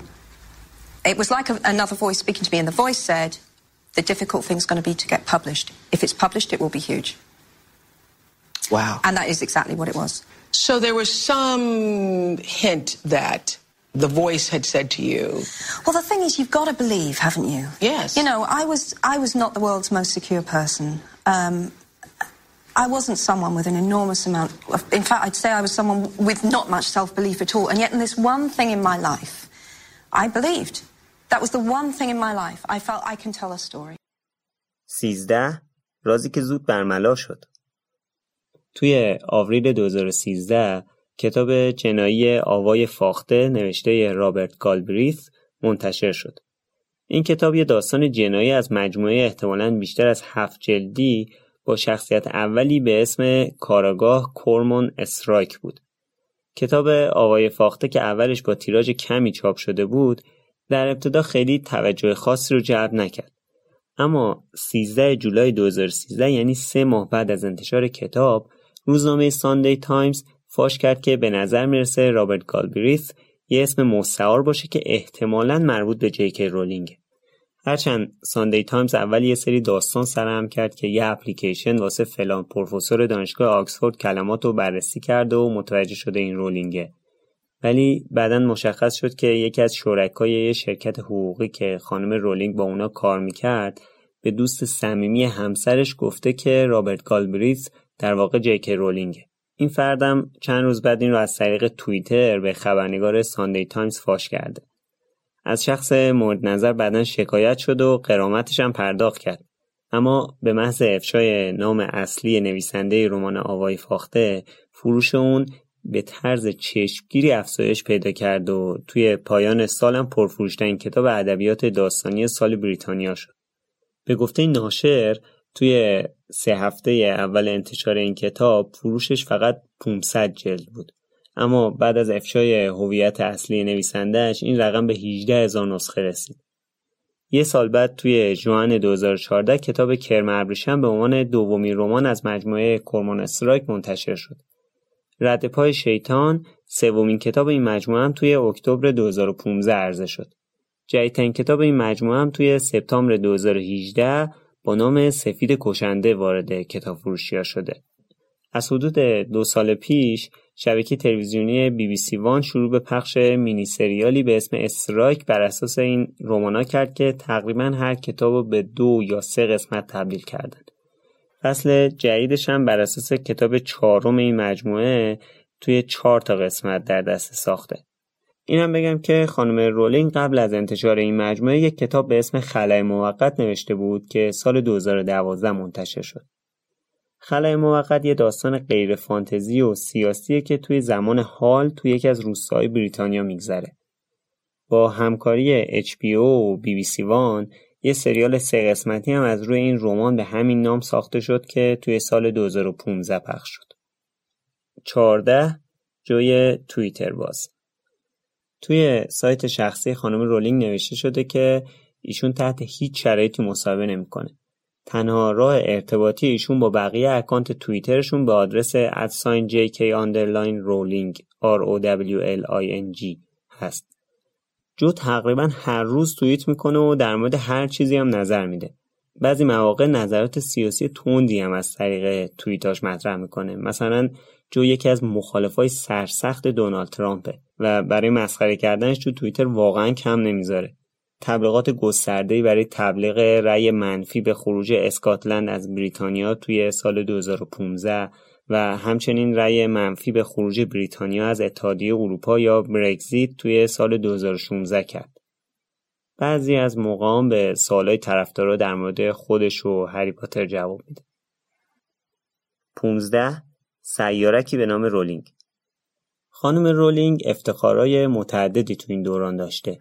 it was like a, another voice speaking to me, and the voice said, the difficult thing's going to be to get published. If it's published, it will be huge. Wow. And that is exactly what it was. So there was some hint that the voice had said to you. Well, the thing is, you've got to believe, haven't you? Yes. You know, I was I was not the world's most secure person. Um, I wasn't someone with an enormous amount of, in fact, I'd say I was someone with not much self belief at all. And yet, in this one thing in my life, I believed. That was the one thing in my life. I felt I can tell a story. 13 رازی که زود برملا شد. توی آوریل 2013 کتاب جنایی آوای فاخته نوشته رابرت گالبریث منتشر شد. این کتاب یه داستان جنایی از مجموعه احتمالاً بیشتر از هفت جلدی با شخصیت اولی به اسم کاراگاه کورمورن استرایک بود. کتاب آقای فاخته که اولش با تیراژ کمی چاپ شده بود در ابتدا خیلی توجه خاصی رو جلب نکرد. اما 13 جولای 2013 یعنی سه ماه بعد از انتشار کتاب روزنامه ساندی تایمز فاش کرد که به نظر می‌رسه رابرت گالبریث یه اسم مستعار باشه که احتمالاً مربوط به جی کی رولینگه. هرچند ساندی تایمز اول یه سری داستان سرهم کرد که یه اپلیکیشن واسه فلان پروفسور دانشگاه آکسفورد کلمات رو بررسی کرده و متوجه شده این رولینگه. ولی بعدا مشخص شد که یکی از شرکای یه شرکت حقوقی که خانم رولینگ با اونا کار می‌کرد به دوست صمیمی همسرش گفته که رابرت گالبریث در واقع جی کی رولینگه. این فرد هم چند روز بعد این رو از طریق توییتر به خبرنگار ساندی تایمز فاش کرده. از شخص مورد نظر بعدا شکایت شد و قرامتش هم پرداخت کرد اما به محض افشای نام اصلی نویسنده رمان آوای فاخته فروش اون به طرز چشمگیری افزایش پیدا کرد و توی پایان سالم پرفروشترین کتاب ادبیات داستانی سال بریتانیا شد. به گفته ناشر توی سه هفته اول انتشار این کتاب فروشش فقط 500 جلد بود. اما بعد از افشای هویت اصلی نویسندهش این رقم به 18 هزار نسخه رسید. یه سال بعد توی جوان 2014 کتاب کرم ابریشم به عنوان دومین رمان از مجموعه کرمان استرایک منتشر شد. رد پای شیطان سومین کتاب این مجموعه هم توی اکتبر 2015 عرضه شد. جدیدترین کتاب این مجموعه هم توی سپتامبر 2018 با نام سفید کشنده وارد کتاب فروشی شده. از حدود دو سال پیش شبکه تلویزیونی بی بی سی وان شروع به پخش مینی سریالی به اسم استرایک بر اساس این رمانا کرد که تقریبا هر کتاب رو به دو یا سه قسمت تبدیل کردن. فصل جدیدش هم بر اساس کتاب چهارم این مجموعه توی چهار تا قسمت در دست ساخته. اینم بگم که خانم رولینگ قبل از انتشار این مجموعه یک کتاب به اسم خلای موقت نوشته بود که سال 2012 منتشر شد. خلای موقت یه داستان غیر فانتزی و سیاسیه که توی زمان حال توی یکی از روستاهای بریتانیا میگذره. با همکاری HBO و BBC وان یه سریال سه قسمتی هم از روی این رمان به همین نام ساخته شد که توی سال 2015 پخش شد. 14 جوی توییتر باز توی سایت شخصی خانم رولینگ نوشته شده که ایشون تحت هیچ شرایطی مصاحبه نمی‌کنه. تنها راه ارتباطی ایشون با بقیه اکانت توییترشون به آدرس ادساین jk underline rolling r o w l i n g هست. جو تقریبا هر روز توییت می‌کنه و در مورد هر چیزی هم نظر میده. بعضی مواقع نظرات سیاسی توندی هم از طریق توییتاش مطرح می‌کنه. مثلا جو یکی از مخالفای سرسخت دونالد ترامپه و برای مسخره کردنش تو توییتر واقعا کم نمی‌ذاره. تبلیغات گسترده‌ای برای تبلیغ رأی منفی به خروج اسکاتلند از بریتانیا توی سال 2015 و همچنین رأی منفی به خروج بریتانیا از اتحادیه اروپا یا برگزیت توی سال 2016 کرد. بعضی از موقعان به سوالای طرفدارا در مورد خودش و هری پاتر جواب میده. 15 سیارکی به نام رولینگ خانم رولینگ افتخارای متعددی تو این دوران داشته.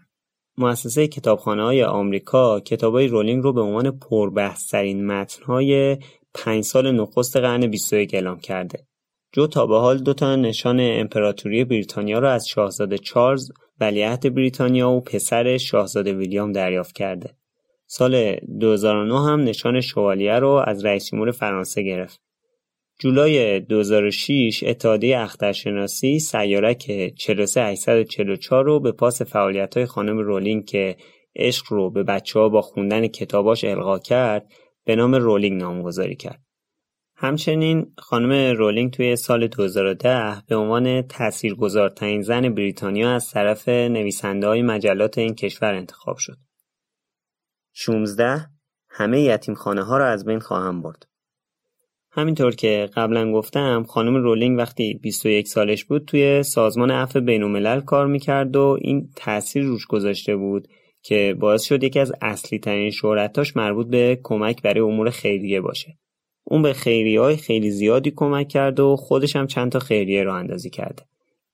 مؤسسه کتابخانه های آمریکا کتابای رولینگ رو به عنوان پربحثترین متنهای پنج سال نخست قرن 21 اعلام کرده. جو تا به حال دو تا نشان امپراتوری بریتانیا را از شاهزاده چارلز ولیعهد بریتانیا و پسر شاهزاده ویلیام دریافت کرده. سال 2009 هم نشان شوالیه رو از رئیس جمهور فرانسه گرفت. جولای 2006 اتحادیه اخترشناسی سیارک 43844 رو به پاس فعالیت های خانم رولینگ که عشق رو به بچه ها با خوندن کتاباش القا کرد به نام رولینگ نامگذاری کرد. همچنین خانم رولینگ توی سال 2010 به عنوان تاثیرگذارترین زن بریتانیا از طرف نویسنده های مجلات این کشور انتخاب شد. 16 همه یتیم خانه ها را از بین خواهم برد. همینطور که قبلا گفتم خانم رولینگ وقتی 21 سالش بود توی سازمان عفو بین کار می‌کرد و این تاثیر روش گذاشته بود که باعث شد یکی از اصلی ترین شهرتاش مربوط به کمک برای امور خیریه باشه. اون به خیریه های خیلی زیادی کمک کرد و خودش هم چند تا خیریه رو اندازی کرده.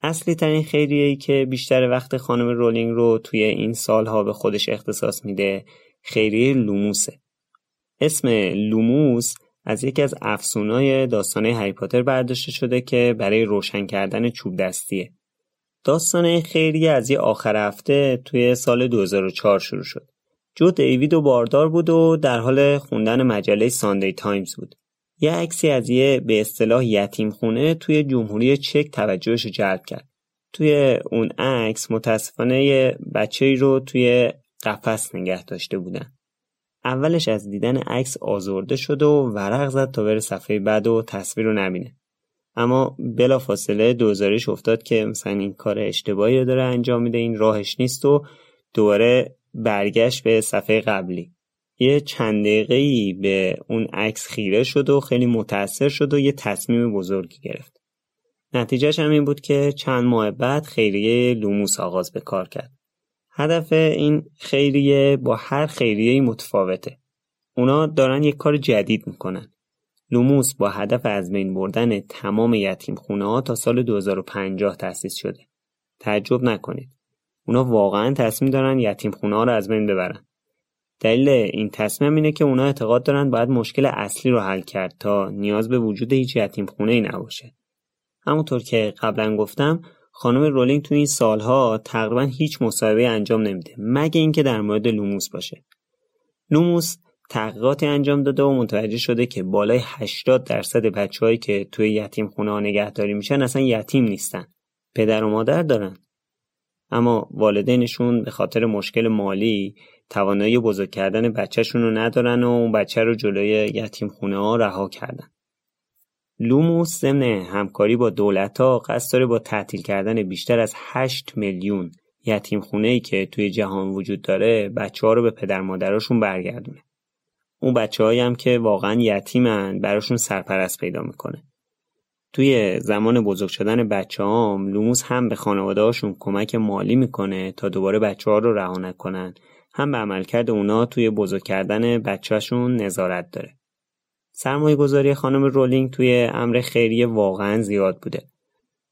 اصلی ترین خیریه ای که بیشتر وقت خانم رولینگ رو توی این سالها به خودش اختصاص میده خیریه لوموسه. اسم لوموس از یکی از افسونای داستان هری پاتر برداشته شده که برای روشن کردن چوب دستیه. داستان خیریه از یه آخر هفته توی سال 2004 شروع شد. جو دیوید رو باردار بود و در حال خوندن مجله ساندی تایمز بود. یه عکسی از یه به اصطلاح یتیم خونه توی جمهوری چک توجهش رو جلب کرد. توی اون عکس متاسفانه یه بچه رو توی قفس نگه داشته بودن. اولش از دیدن عکس آزرده شد و ورق زد تا بره صفحه بعد و تصویر رو نبینه. اما بلا فاصله دوزارش افتاد که مثلا این کار اشتباهی رو داره انجام میده این راهش نیست و دوباره برگشت به صفحه قبلی. یه چند دقیقه به اون عکس خیره شد و خیلی متاثر شد و یه تصمیم بزرگی گرفت. نتیجهش هم این بود که چند ماه بعد خیریه لوموس آغاز به کار کرد. هدف این خیریه با هر خیریه متفاوته. اونا دارن یک کار جدید می‌کنن. لوموس با هدف از بین بردن تمام یتیم خونه ها تا سال 2050 تأسیس شده. تعجب نکنید. اونا واقعا تصمیم دارن یتیم خونه ها رو از بین ببرن. دلیل این تصمیم اینه که اونا اعتقاد دارن باید مشکل اصلی رو حل کرد تا نیاز به وجود هیچ یتیم خونه ای نباشه. همونطور که قبلا گفتم خانم رولینگ تو این سالها تقریبا هیچ مصاحبه‌ای انجام نمیده مگه اینکه در مورد لوموس باشه. لوموس تحقیقاتی انجام داده و متوجه شده که بالای 80 درصد بچههایی که توی یتیم خونه ها نگهداری میشن اصلا یتیم نیستن پدر و مادر دارن. اما والدینشون به خاطر مشکل مالی توانایی بزرگ کردن بچهشون رو ندارن و اون بچه رو جلوی یتیم خونه ها رها کردن. لوموس ضمن همکاری با ها قصد داره با تعطیل کردن بیشتر از 8 میلیون یتیم خونه ای که توی جهان وجود داره بچه ها رو به پدر مادراشون برگردونه. اون بچه‌هایی هم که واقعا یتیمن براشون سرپرست پیدا می‌کنه. توی زمان بزرگ شدن بچه هم لوموس هم به خانواده هاشون کمک مالی می‌کنه تا دوباره بچه ها رو رها نکنن هم به عملکرد اونا توی بزرگ کردن بچهشون نظارت داره. سرمایه گذاری خانم رولینگ توی امر خیریه واقعا زیاد بوده.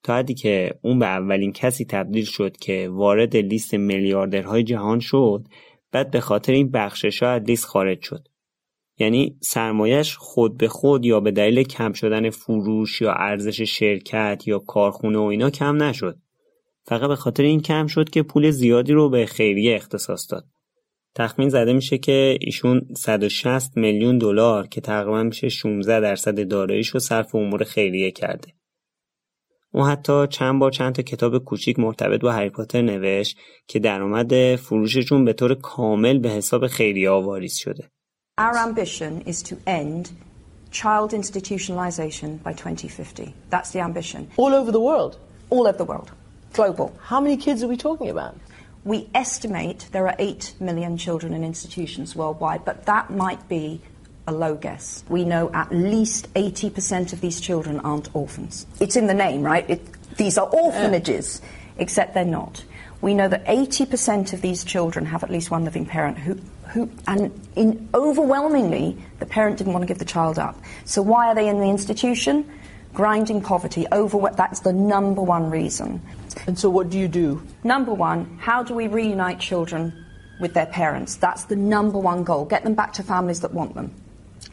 تا حدی که اون به اولین کسی تبدیل شد که وارد لیست میلیاردرهای جهان شد بعد به خاطر این بخشش از لیست خارج شد. یعنی سرمایش خود به خود یا به دلیل کم شدن فروش یا ارزش شرکت یا کارخونه و اینا کم نشد. فقط به خاطر این کم شد که پول زیادی رو به خیریه اختصاص داد. تخمین زده میشه که ایشون 160 میلیون دلار که تقریبا میشه 16 درصد داراییش رو صرف امور خیریه کرده. اون حتی چند بار چند تا کتاب کوچیک مرتبط با هری پاتر نوشت که درآمد فروششون به طور کامل به حساب خیریه واریز شده. Our ambition is to end child institutionalization by 2050. That's the ambition. All over the world. All over the world. Global. How many kids are we talking about? We estimate there are 8 million children in institutions worldwide, but that might be a low guess. We know at least 80% of these children aren't orphans. It's in the name, right? It, these are orphanages, except they're not. We know that 80% of these children have at least one living parent who, who and in overwhelmingly, the parent didn't want to give the child up. So why are they in the institution? Grinding poverty, over, that's the number one reason. And so what do you do? Number one, how do we reunite children with their parents? That's the number one goal. Get them back to families that want them.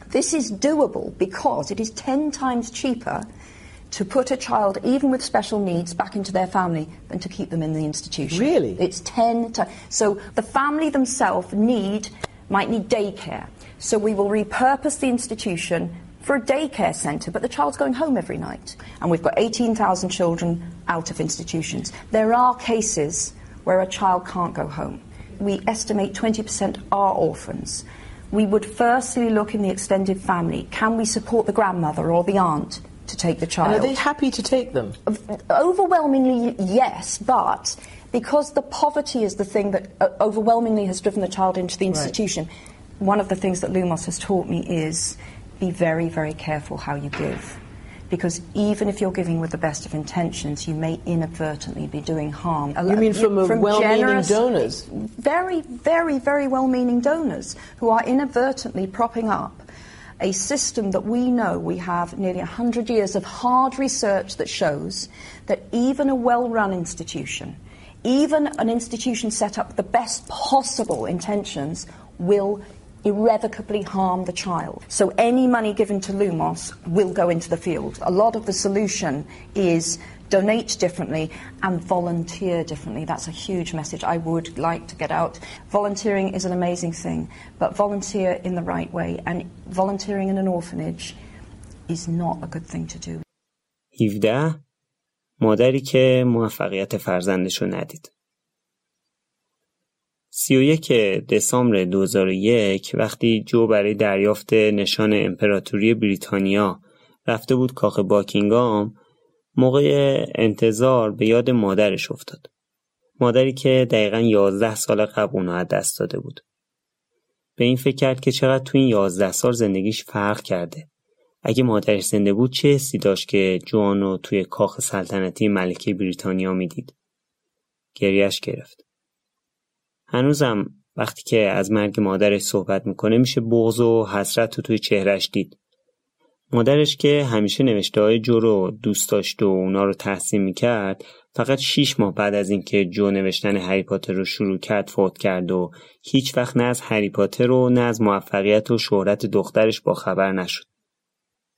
This is doable because it is 10 times cheaper to put a child, even with special needs, back into their family than to keep them in the institution. Really? It's 10 times. So the family themselves need, might need daycare. So we will repurpose the institution for a daycare centre, but the child's going home every night. And we've got 18,000 children out of institutions. There are cases where a child can't go home. We estimate 20% are orphans. We would firstly look in the extended family. Can we support the grandmother or the aunt to take the child? And are they happy to take them? Overwhelmingly, yes, but because the poverty is the thing that uh, overwhelmingly has driven the child into the institution, right. one of the things that Lumos has taught me is be very, very careful how you give. Because even if you're giving with the best of intentions, you may inadvertently be doing harm. You mean from, from well-meaning donors? Very, very, very well-meaning donors who are inadvertently propping up a system that we know we have nearly 100 years of hard research that shows that even a well run institution, even an institution set up with the best possible intentions, will irrevocably harm the child. So any money given to Lumos will go into the field. A lot of the solution is donate differently and volunteer differently. That's a huge message I would like to get out. Volunteering is an amazing thing, but volunteer in the right way. And volunteering in an orphanage is not a good thing to do. 17 مادری که موفقیت فرزندش رو ندید. 31 دسامبر 2001 وقتی جو برای دریافت نشان امپراتوری بریتانیا رفته بود کاخ باکینگام موقع انتظار به یاد مادرش افتاد. مادری که دقیقا یازده سال قبل اونو از دست داده بود. به این فکر کرد که چقدر تو این یازده سال زندگیش فرق کرده. اگه مادرش زنده بود چه حسی داشت که جوانو توی کاخ سلطنتی ملکه بریتانیا می‌دید. گریش گرفت. هنوزم وقتی که از مرگ مادرش صحبت می‌کنه میشه بغض و حسرت تو توی چهرش دید. مادرش که همیشه نوشته های جو رو دوست داشت و اونا رو تحسین می‌کرد فقط شیش ماه بعد از اینکه جو نوشتن هری پاتر رو شروع کرد فوت کرد و هیچ وقت نه از هری پاتر نه از موفقیت و شهرت دخترش با خبر نشد.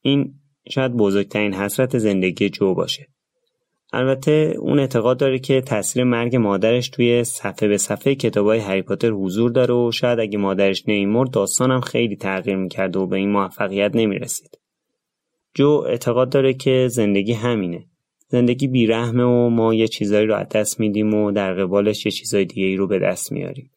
این شاید بزرگترین حسرت زندگی جو باشه. البته اون اعتقاد داره که تاثیر مرگ مادرش توی صفحه به صفحه کتابای هری پاتر حضور داره و شاید اگه مادرش نمیمرد داستانم خیلی تغییر می‌کرد و به این موفقیت نمی‌رسید. جو اعتقاد داره که زندگی همینه. زندگی بیرحمه و ما یه چیزایی رو از دست میدیم و در قبالش یه چیزای دیگه ای رو به دست میاریم.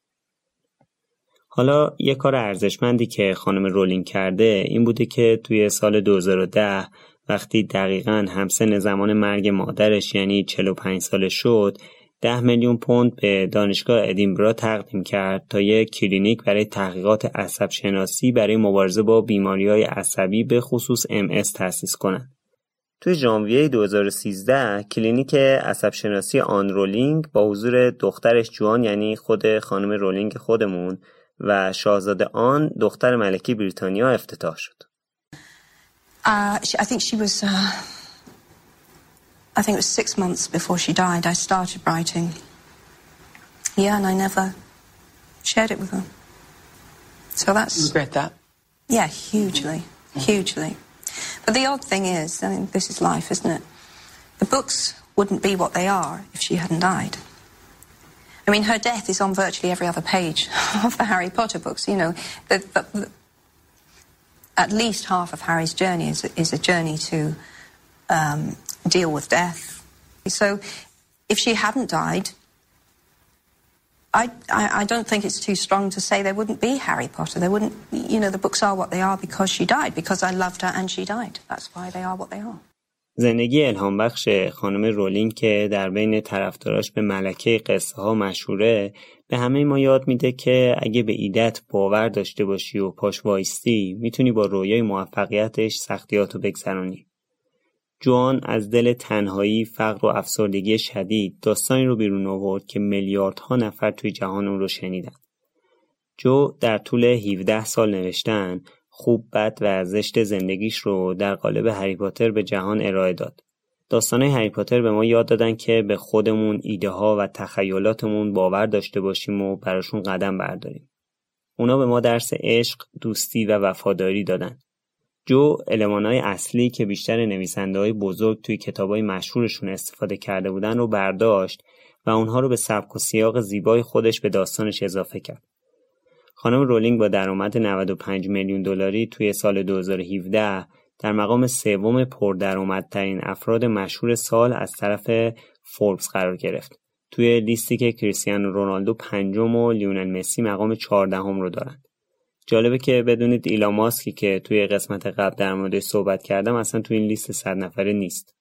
حالا یه کار ارزشمندی که خانم رولینگ کرده این بوده که توی سال 2010 وقتی دقیقا همسن زمان مرگ مادرش یعنی 45 ساله شد ده میلیون پوند به دانشگاه ادینبرا تقدیم کرد تا یک کلینیک برای تحقیقات عصب شناسی برای مبارزه با بیماری های عصبی به خصوص MS تأسیس کنند. توی ژانویه 2013 کلینیک عصب شناسی آن رولینگ با حضور دخترش جوآن یعنی خود خانم رولینگ خودمون و شاهزاده آن دختر ملکی بریتانیا افتتاح شد. Uh, she, I think she was, uh, I think it was six months before she died, I started writing. Yeah, and I never shared it with her. So that's. You regret that? Yeah, hugely, hugely. But the odd thing is, I mean, this is life, isn't it? The books wouldn't be what they are if she hadn't died. I mean, her death is on virtually every other page of the Harry Potter books. You know, the, the, at least half of Harry's journey is, is a journey to um, deal with death. So if she hadn't died, I, I, I, don't think it's too strong to say there wouldn't be Harry Potter. There wouldn't, you know, the books are what they are because she died, because I loved her and she died. That's why they are what they are. زندگی الهام بخش خانم رولینگ که در بین طرفداراش به ملکه قصه ها مشهوره به همه ما یاد میده که اگه به ایدت باور داشته باشی و پاش وایستی می‌تونی با رویای موفقیتش سختیاتو بگذرانی. جوان از دل تنهایی، فقر و افسردگی شدید داستانی رو بیرون آورد که میلیاردها نفر توی جهان اون رو شنیدن. جو در طول 17 سال نوشتن خوب بد و زشت زندگیش رو در قالب هری پاتر به جهان ارائه داد. داستانهای هری پاتر به ما یاد دادن که به خودمون ایده ها و تخیلاتمون باور داشته باشیم و براشون قدم برداریم. اونا به ما درس عشق، دوستی و وفاداری دادن. جو المانهای اصلی که بیشتر نویسنده های بزرگ توی کتابای مشهورشون استفاده کرده بودن رو برداشت و اونها رو به سبک و سیاق زیبای خودش به داستانش اضافه کرد. خانم رولینگ با درآمد 95 میلیون دلاری توی سال 2017 در مقام سوم پردرآمدترین افراد مشهور سال از طرف فوربس قرار گرفت. توی لیستی که کریستیانو رونالدو پنجم و لیونل مسی مقام چهاردهم رو دارن. جالبه که بدونید ایلا ماسکی که توی قسمت قبل در مورد صحبت کردم اصلا توی این لیست صد نفره نیست.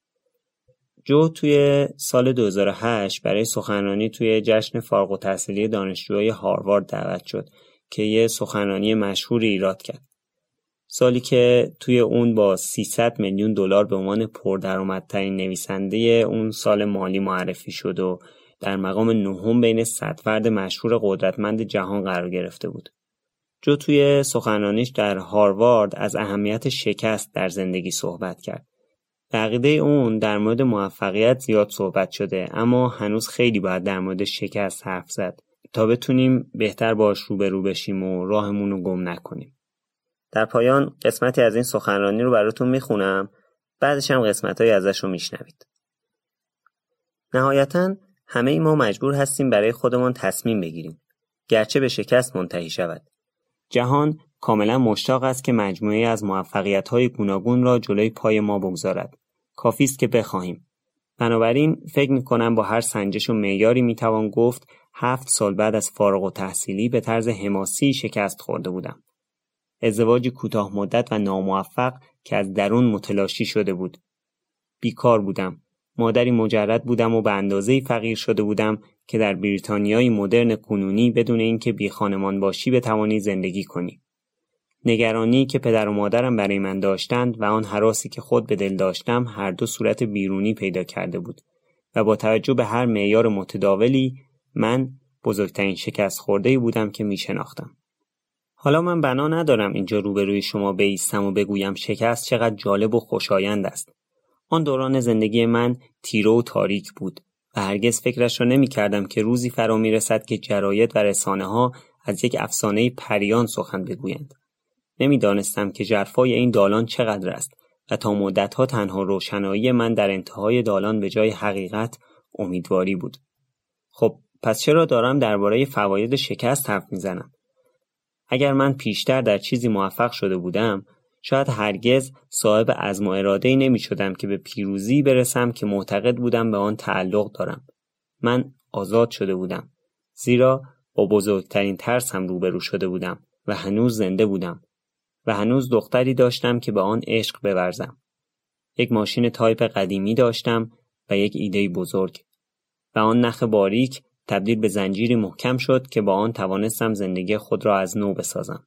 جو توی سال 2008 برای سخنرانی توی جشن فارغ و تحصیلی دانشجوهای هاروارد دعوت شد که یه سخنرانی مشهوری ایراد کرد. سالی که توی اون با 300 میلیون دلار به عنوان پردرآمدترین نویسنده اون سال مالی معرفی شد و در مقام نهم بین صد فرد مشهور قدرتمند جهان قرار گرفته بود. جو توی سخنرانیش در هاروارد از اهمیت شکست در زندگی صحبت کرد. بقیده اون در مورد موفقیت زیاد صحبت شده اما هنوز خیلی باید در مورد شکست حرف زد تا بتونیم بهتر باش روبرو بشیم و راهمون رو گم نکنیم. در پایان قسمتی از این سخنرانی رو براتون می‌خونم بعدش هم قسمت های ازش رو میشنوید. نهایتا همه ای ما مجبور هستیم برای خودمان تصمیم بگیریم. گرچه به شکست منتهی شود. جهان کاملا مشتاق است که مجموعه از موفقیت های گوناگون را جلوی پای ما بگذارد. کافی است که بخواهیم. بنابراین فکر می کنم با هر سنجش و معیاری می توان گفت هفت سال بعد از فارغ و تحصیلی به طرز حماسی شکست خورده بودم. ازدواجی کوتاه مدت و ناموفق که از درون متلاشی شده بود. بیکار بودم. مادری مجرد بودم و به اندازه فقیر شده بودم که در بریتانیای مدرن کنونی بدون اینکه بی خانمان باشی بتوانی زندگی کنی. نگرانی که پدر و مادرم برای من داشتند و آن حراسی که خود به دل داشتم هر دو صورت بیرونی پیدا کرده بود و با توجه به هر معیار متداولی من بزرگترین شکست خورده بودم که می شناختم. حالا من بنا ندارم اینجا روبروی شما بیستم و بگویم شکست چقدر جالب و خوشایند است. آن دوران زندگی من تیره و تاریک بود و هرگز فکرش را نمی کردم که روزی فرا می رسد که جراید و رسانه ها از یک افسانه پریان سخن بگویند. نمی‌دانستم که جرفای این دالان چقدر است و تا مدتها تنها روشنایی من در انتهای دالان به جای حقیقت امیدواری بود. خب پس چرا دارم درباره فواید شکست حرف می‌زنم؟ اگر من پیشتر در چیزی موفق شده بودم شاید هرگز صاحب عزم و اراده نمی شدم که به پیروزی برسم که معتقد بودم به آن تعلق دارم. من آزاد شده بودم. زیرا با بزرگترین ترسم روبرو شده بودم و هنوز زنده بودم و هنوز دختری داشتم که به آن عشق بورزم. یک ماشین تایپ قدیمی داشتم و یک ایده بزرگ و آن نخ باریک تبدیل به زنجیری محکم شد که با آن توانستم زندگی خود را از نو بسازم.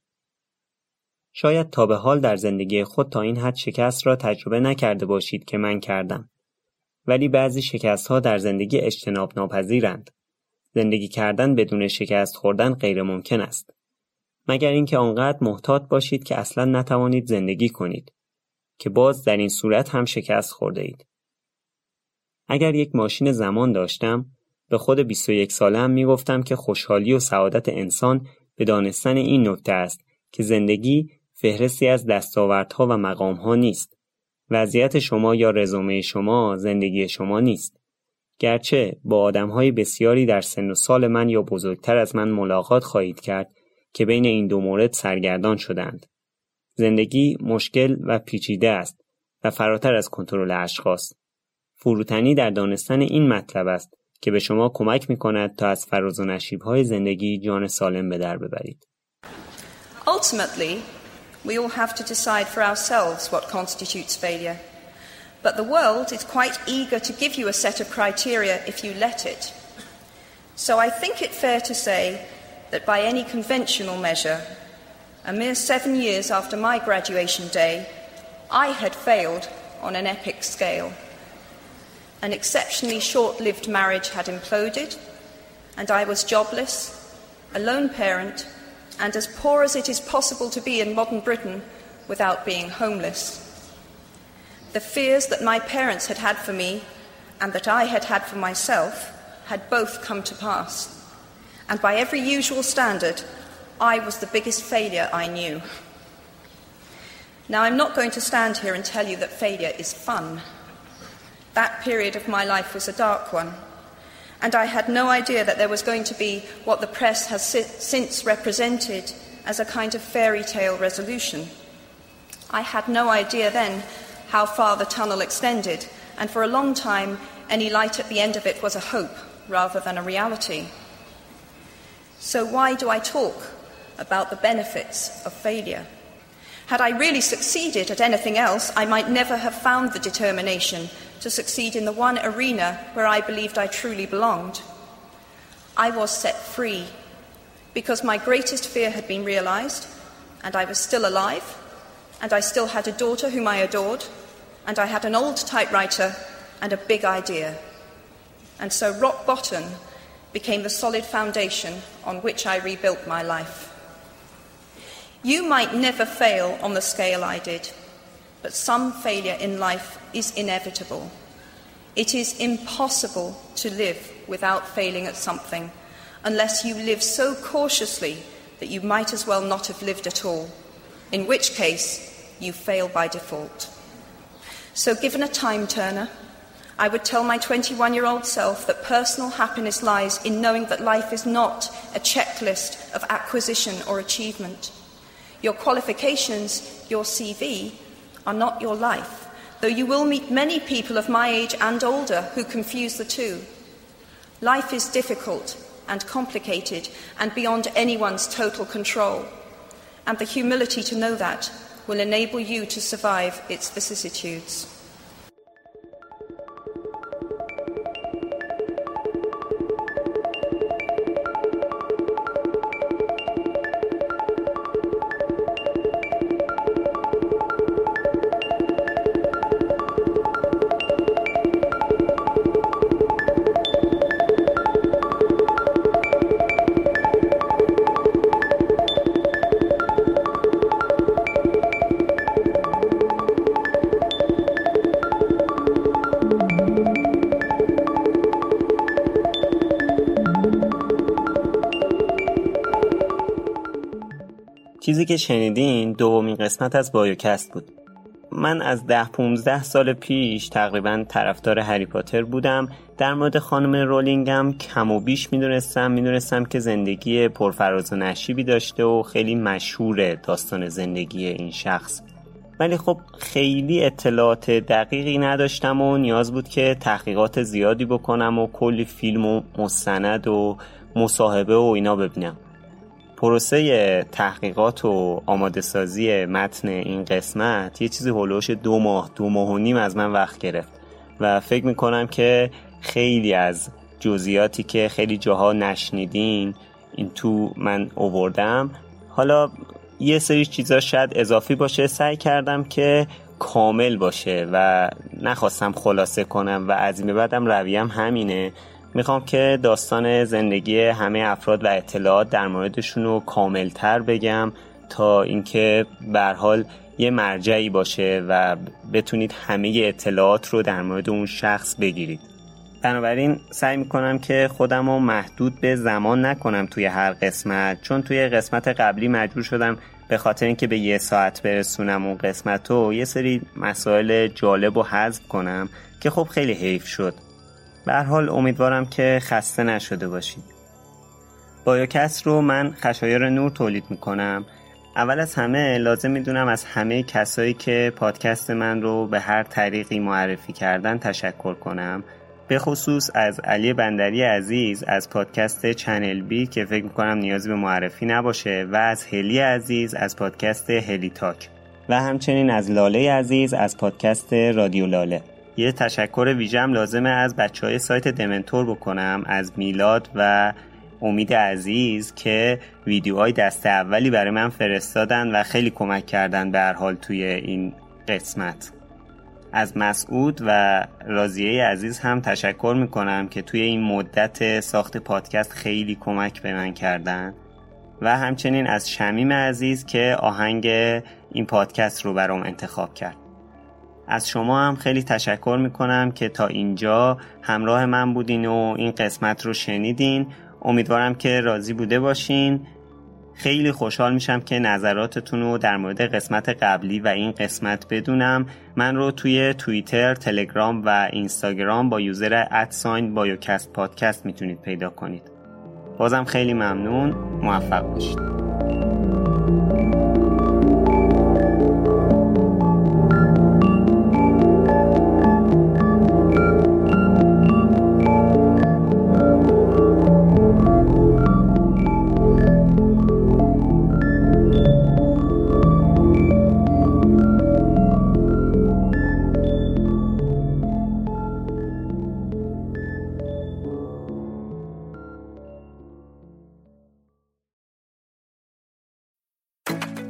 شاید تا به حال در زندگی خود تا این حد شکست را تجربه نکرده باشید که من کردم. ولی بعضی شکست ها در زندگی اجتناب ناپذیرند. زندگی کردن بدون شکست خوردن غیر ممکن است. مگر اینکه آنقدر محتاط باشید که اصلا نتوانید زندگی کنید که باز در این صورت هم شکست خورده اید. اگر یک ماشین زمان داشتم به خود 21 ساله هم می گفتم که خوشحالی و سعادت انسان به دانستن این نکته است که زندگی فهرستی از دستاوردها و مقامها نیست. وضعیت شما یا رزومه شما زندگی شما نیست. گرچه با آدمهای بسیاری در سن و سال من یا بزرگتر از من ملاقات خواهید کرد که بین این دو مورد سرگردان شدند. زندگی مشکل و پیچیده است و فراتر از کنترل اشخاص. فروتنی در دانستن این مطلب است که به شما کمک می کند تا از فراز و نشیب های زندگی جان سالم به در ببرید. Ultimately, we all have to decide for ourselves what constitutes failure. But the world is quite eager to give you a set of criteria if you let it. So I think it fair to say that by any conventional measure, a mere seven years after my graduation day, I had failed on an epic scale. An exceptionally short lived marriage had imploded, and I was jobless, a lone parent, and as poor as it is possible to be in modern Britain without being homeless. The fears that my parents had had for me and that I had had for myself had both come to pass. And by every usual standard, I was the biggest failure I knew. Now, I'm not going to stand here and tell you that failure is fun. That period of my life was a dark one, and I had no idea that there was going to be what the press has si- since represented as a kind of fairy tale resolution. I had no idea then how far the tunnel extended, and for a long time, any light at the end of it was a hope rather than a reality. So, why do I talk about the benefits of failure? Had I really succeeded at anything else, I might never have found the determination to succeed in the one arena where I believed I truly belonged. I was set free because my greatest fear had been realized, and I was still alive, and I still had a daughter whom I adored, and I had an old typewriter and a big idea. And so rock bottom became the solid foundation on which I rebuilt my life. You might never fail on the scale I did, but some failure in life is inevitable. It is impossible to live without failing at something unless you live so cautiously that you might as well not have lived at all, in which case you fail by default. So, given a time turner, I would tell my 21 year old self that personal happiness lies in knowing that life is not a checklist of acquisition or achievement. Your qualifications, your CV, are not your life, though you will meet many people of my age and older who confuse the two. Life is difficult and complicated and beyond anyone's total control, and the humility to know that will enable you to survive its vicissitudes. که شنیدین دومین قسمت از بایوکست بود. من از ده 15 سال پیش تقریبا طرفدار هری پاتر بودم. در مورد خانم رولینگم کم و بیش می‌دونستم. می‌دونستم که زندگی پرفراز و نشیبی داشته و خیلی مشهور داستان زندگی این شخص. ولی خب خیلی اطلاعات دقیقی نداشتم و نیاز بود که تحقیقات زیادی بکنم و کلی فیلم و مستند و مصاحبه و اینا ببینم. پروسه تحقیقات و آماده سازی متن این قسمت یه چیزی هلوش دو ماه دو ماه و نیم از من وقت گرفت و فکر می‌کنم که خیلی از جزئیاتی که خیلی جاها نشنیدین این تو من اووردم حالا یه سری چیزا شاید اضافی باشه. سعی کردم که کامل باشه و نخواستم خلاصه کنم و از این بعدم رویم همینه. می‌خوام که داستان زندگی همه افراد و اطلاعات در موردشون رو کاملتر بگم تا اینکه به حال یه مرجعی باشه و بتونید همه اطلاعات رو در مورد اون شخص بگیرید. بنابراین سعی می‌کنم که خودم رو محدود به زمان نکنم توی هر قسمت چون توی قسمت قبلی مجبور شدم به خاطر اینکه به یه ساعت برسونم اون قسمت رو یه سری مسائل جالب و حذف کنم که خب خیلی حیف شد. به هر حال امیدوارم که خسته نشده باشید. بیوکست رو من خشایار نور تولید می‌کنم. اول از همه لازم می‌دونم از همه کسایی که پادکست من رو به هر طریقی معرفی کردن تشکر کنم. به خصوص از علی بندری عزیز از پادکست چنل بی که فکر می‌کنم نیازی به معرفی نباشه و از هلی عزیز از پادکست هلی تاک. و همچنین از لاله عزیز از پادکست رادیو لاله. یه تشکر ویژم لازمه از بچه های سایت دمنتور بکنم از میلاد و امید عزیز که ویدیوهای دست اولی برای من فرستادن و خیلی کمک کردن به هر حال توی این قسمت. از مسعود و رازیه عزیز هم تشکر می‌کنم که توی این مدت ساخت پادکست خیلی کمک به من کردن. و همچنین از شمیم عزیز که آهنگ این پادکست رو برام انتخاب کرد. از شما هم خیلی تشکر می‌کنم که تا اینجا همراه من بودین و این قسمت رو شنیدین. امیدوارم که راضی بوده باشین. خیلی خوشحال میشم که نظراتتون رو در مورد قسمت قبلی و این قسمت بدونم. من رو توی توییتر، تلگرام و اینستاگرام با یوزر ادساین بایوکست پادکست می‌تونید پیدا کنید. بازم خیلی ممنون. موفق باشید.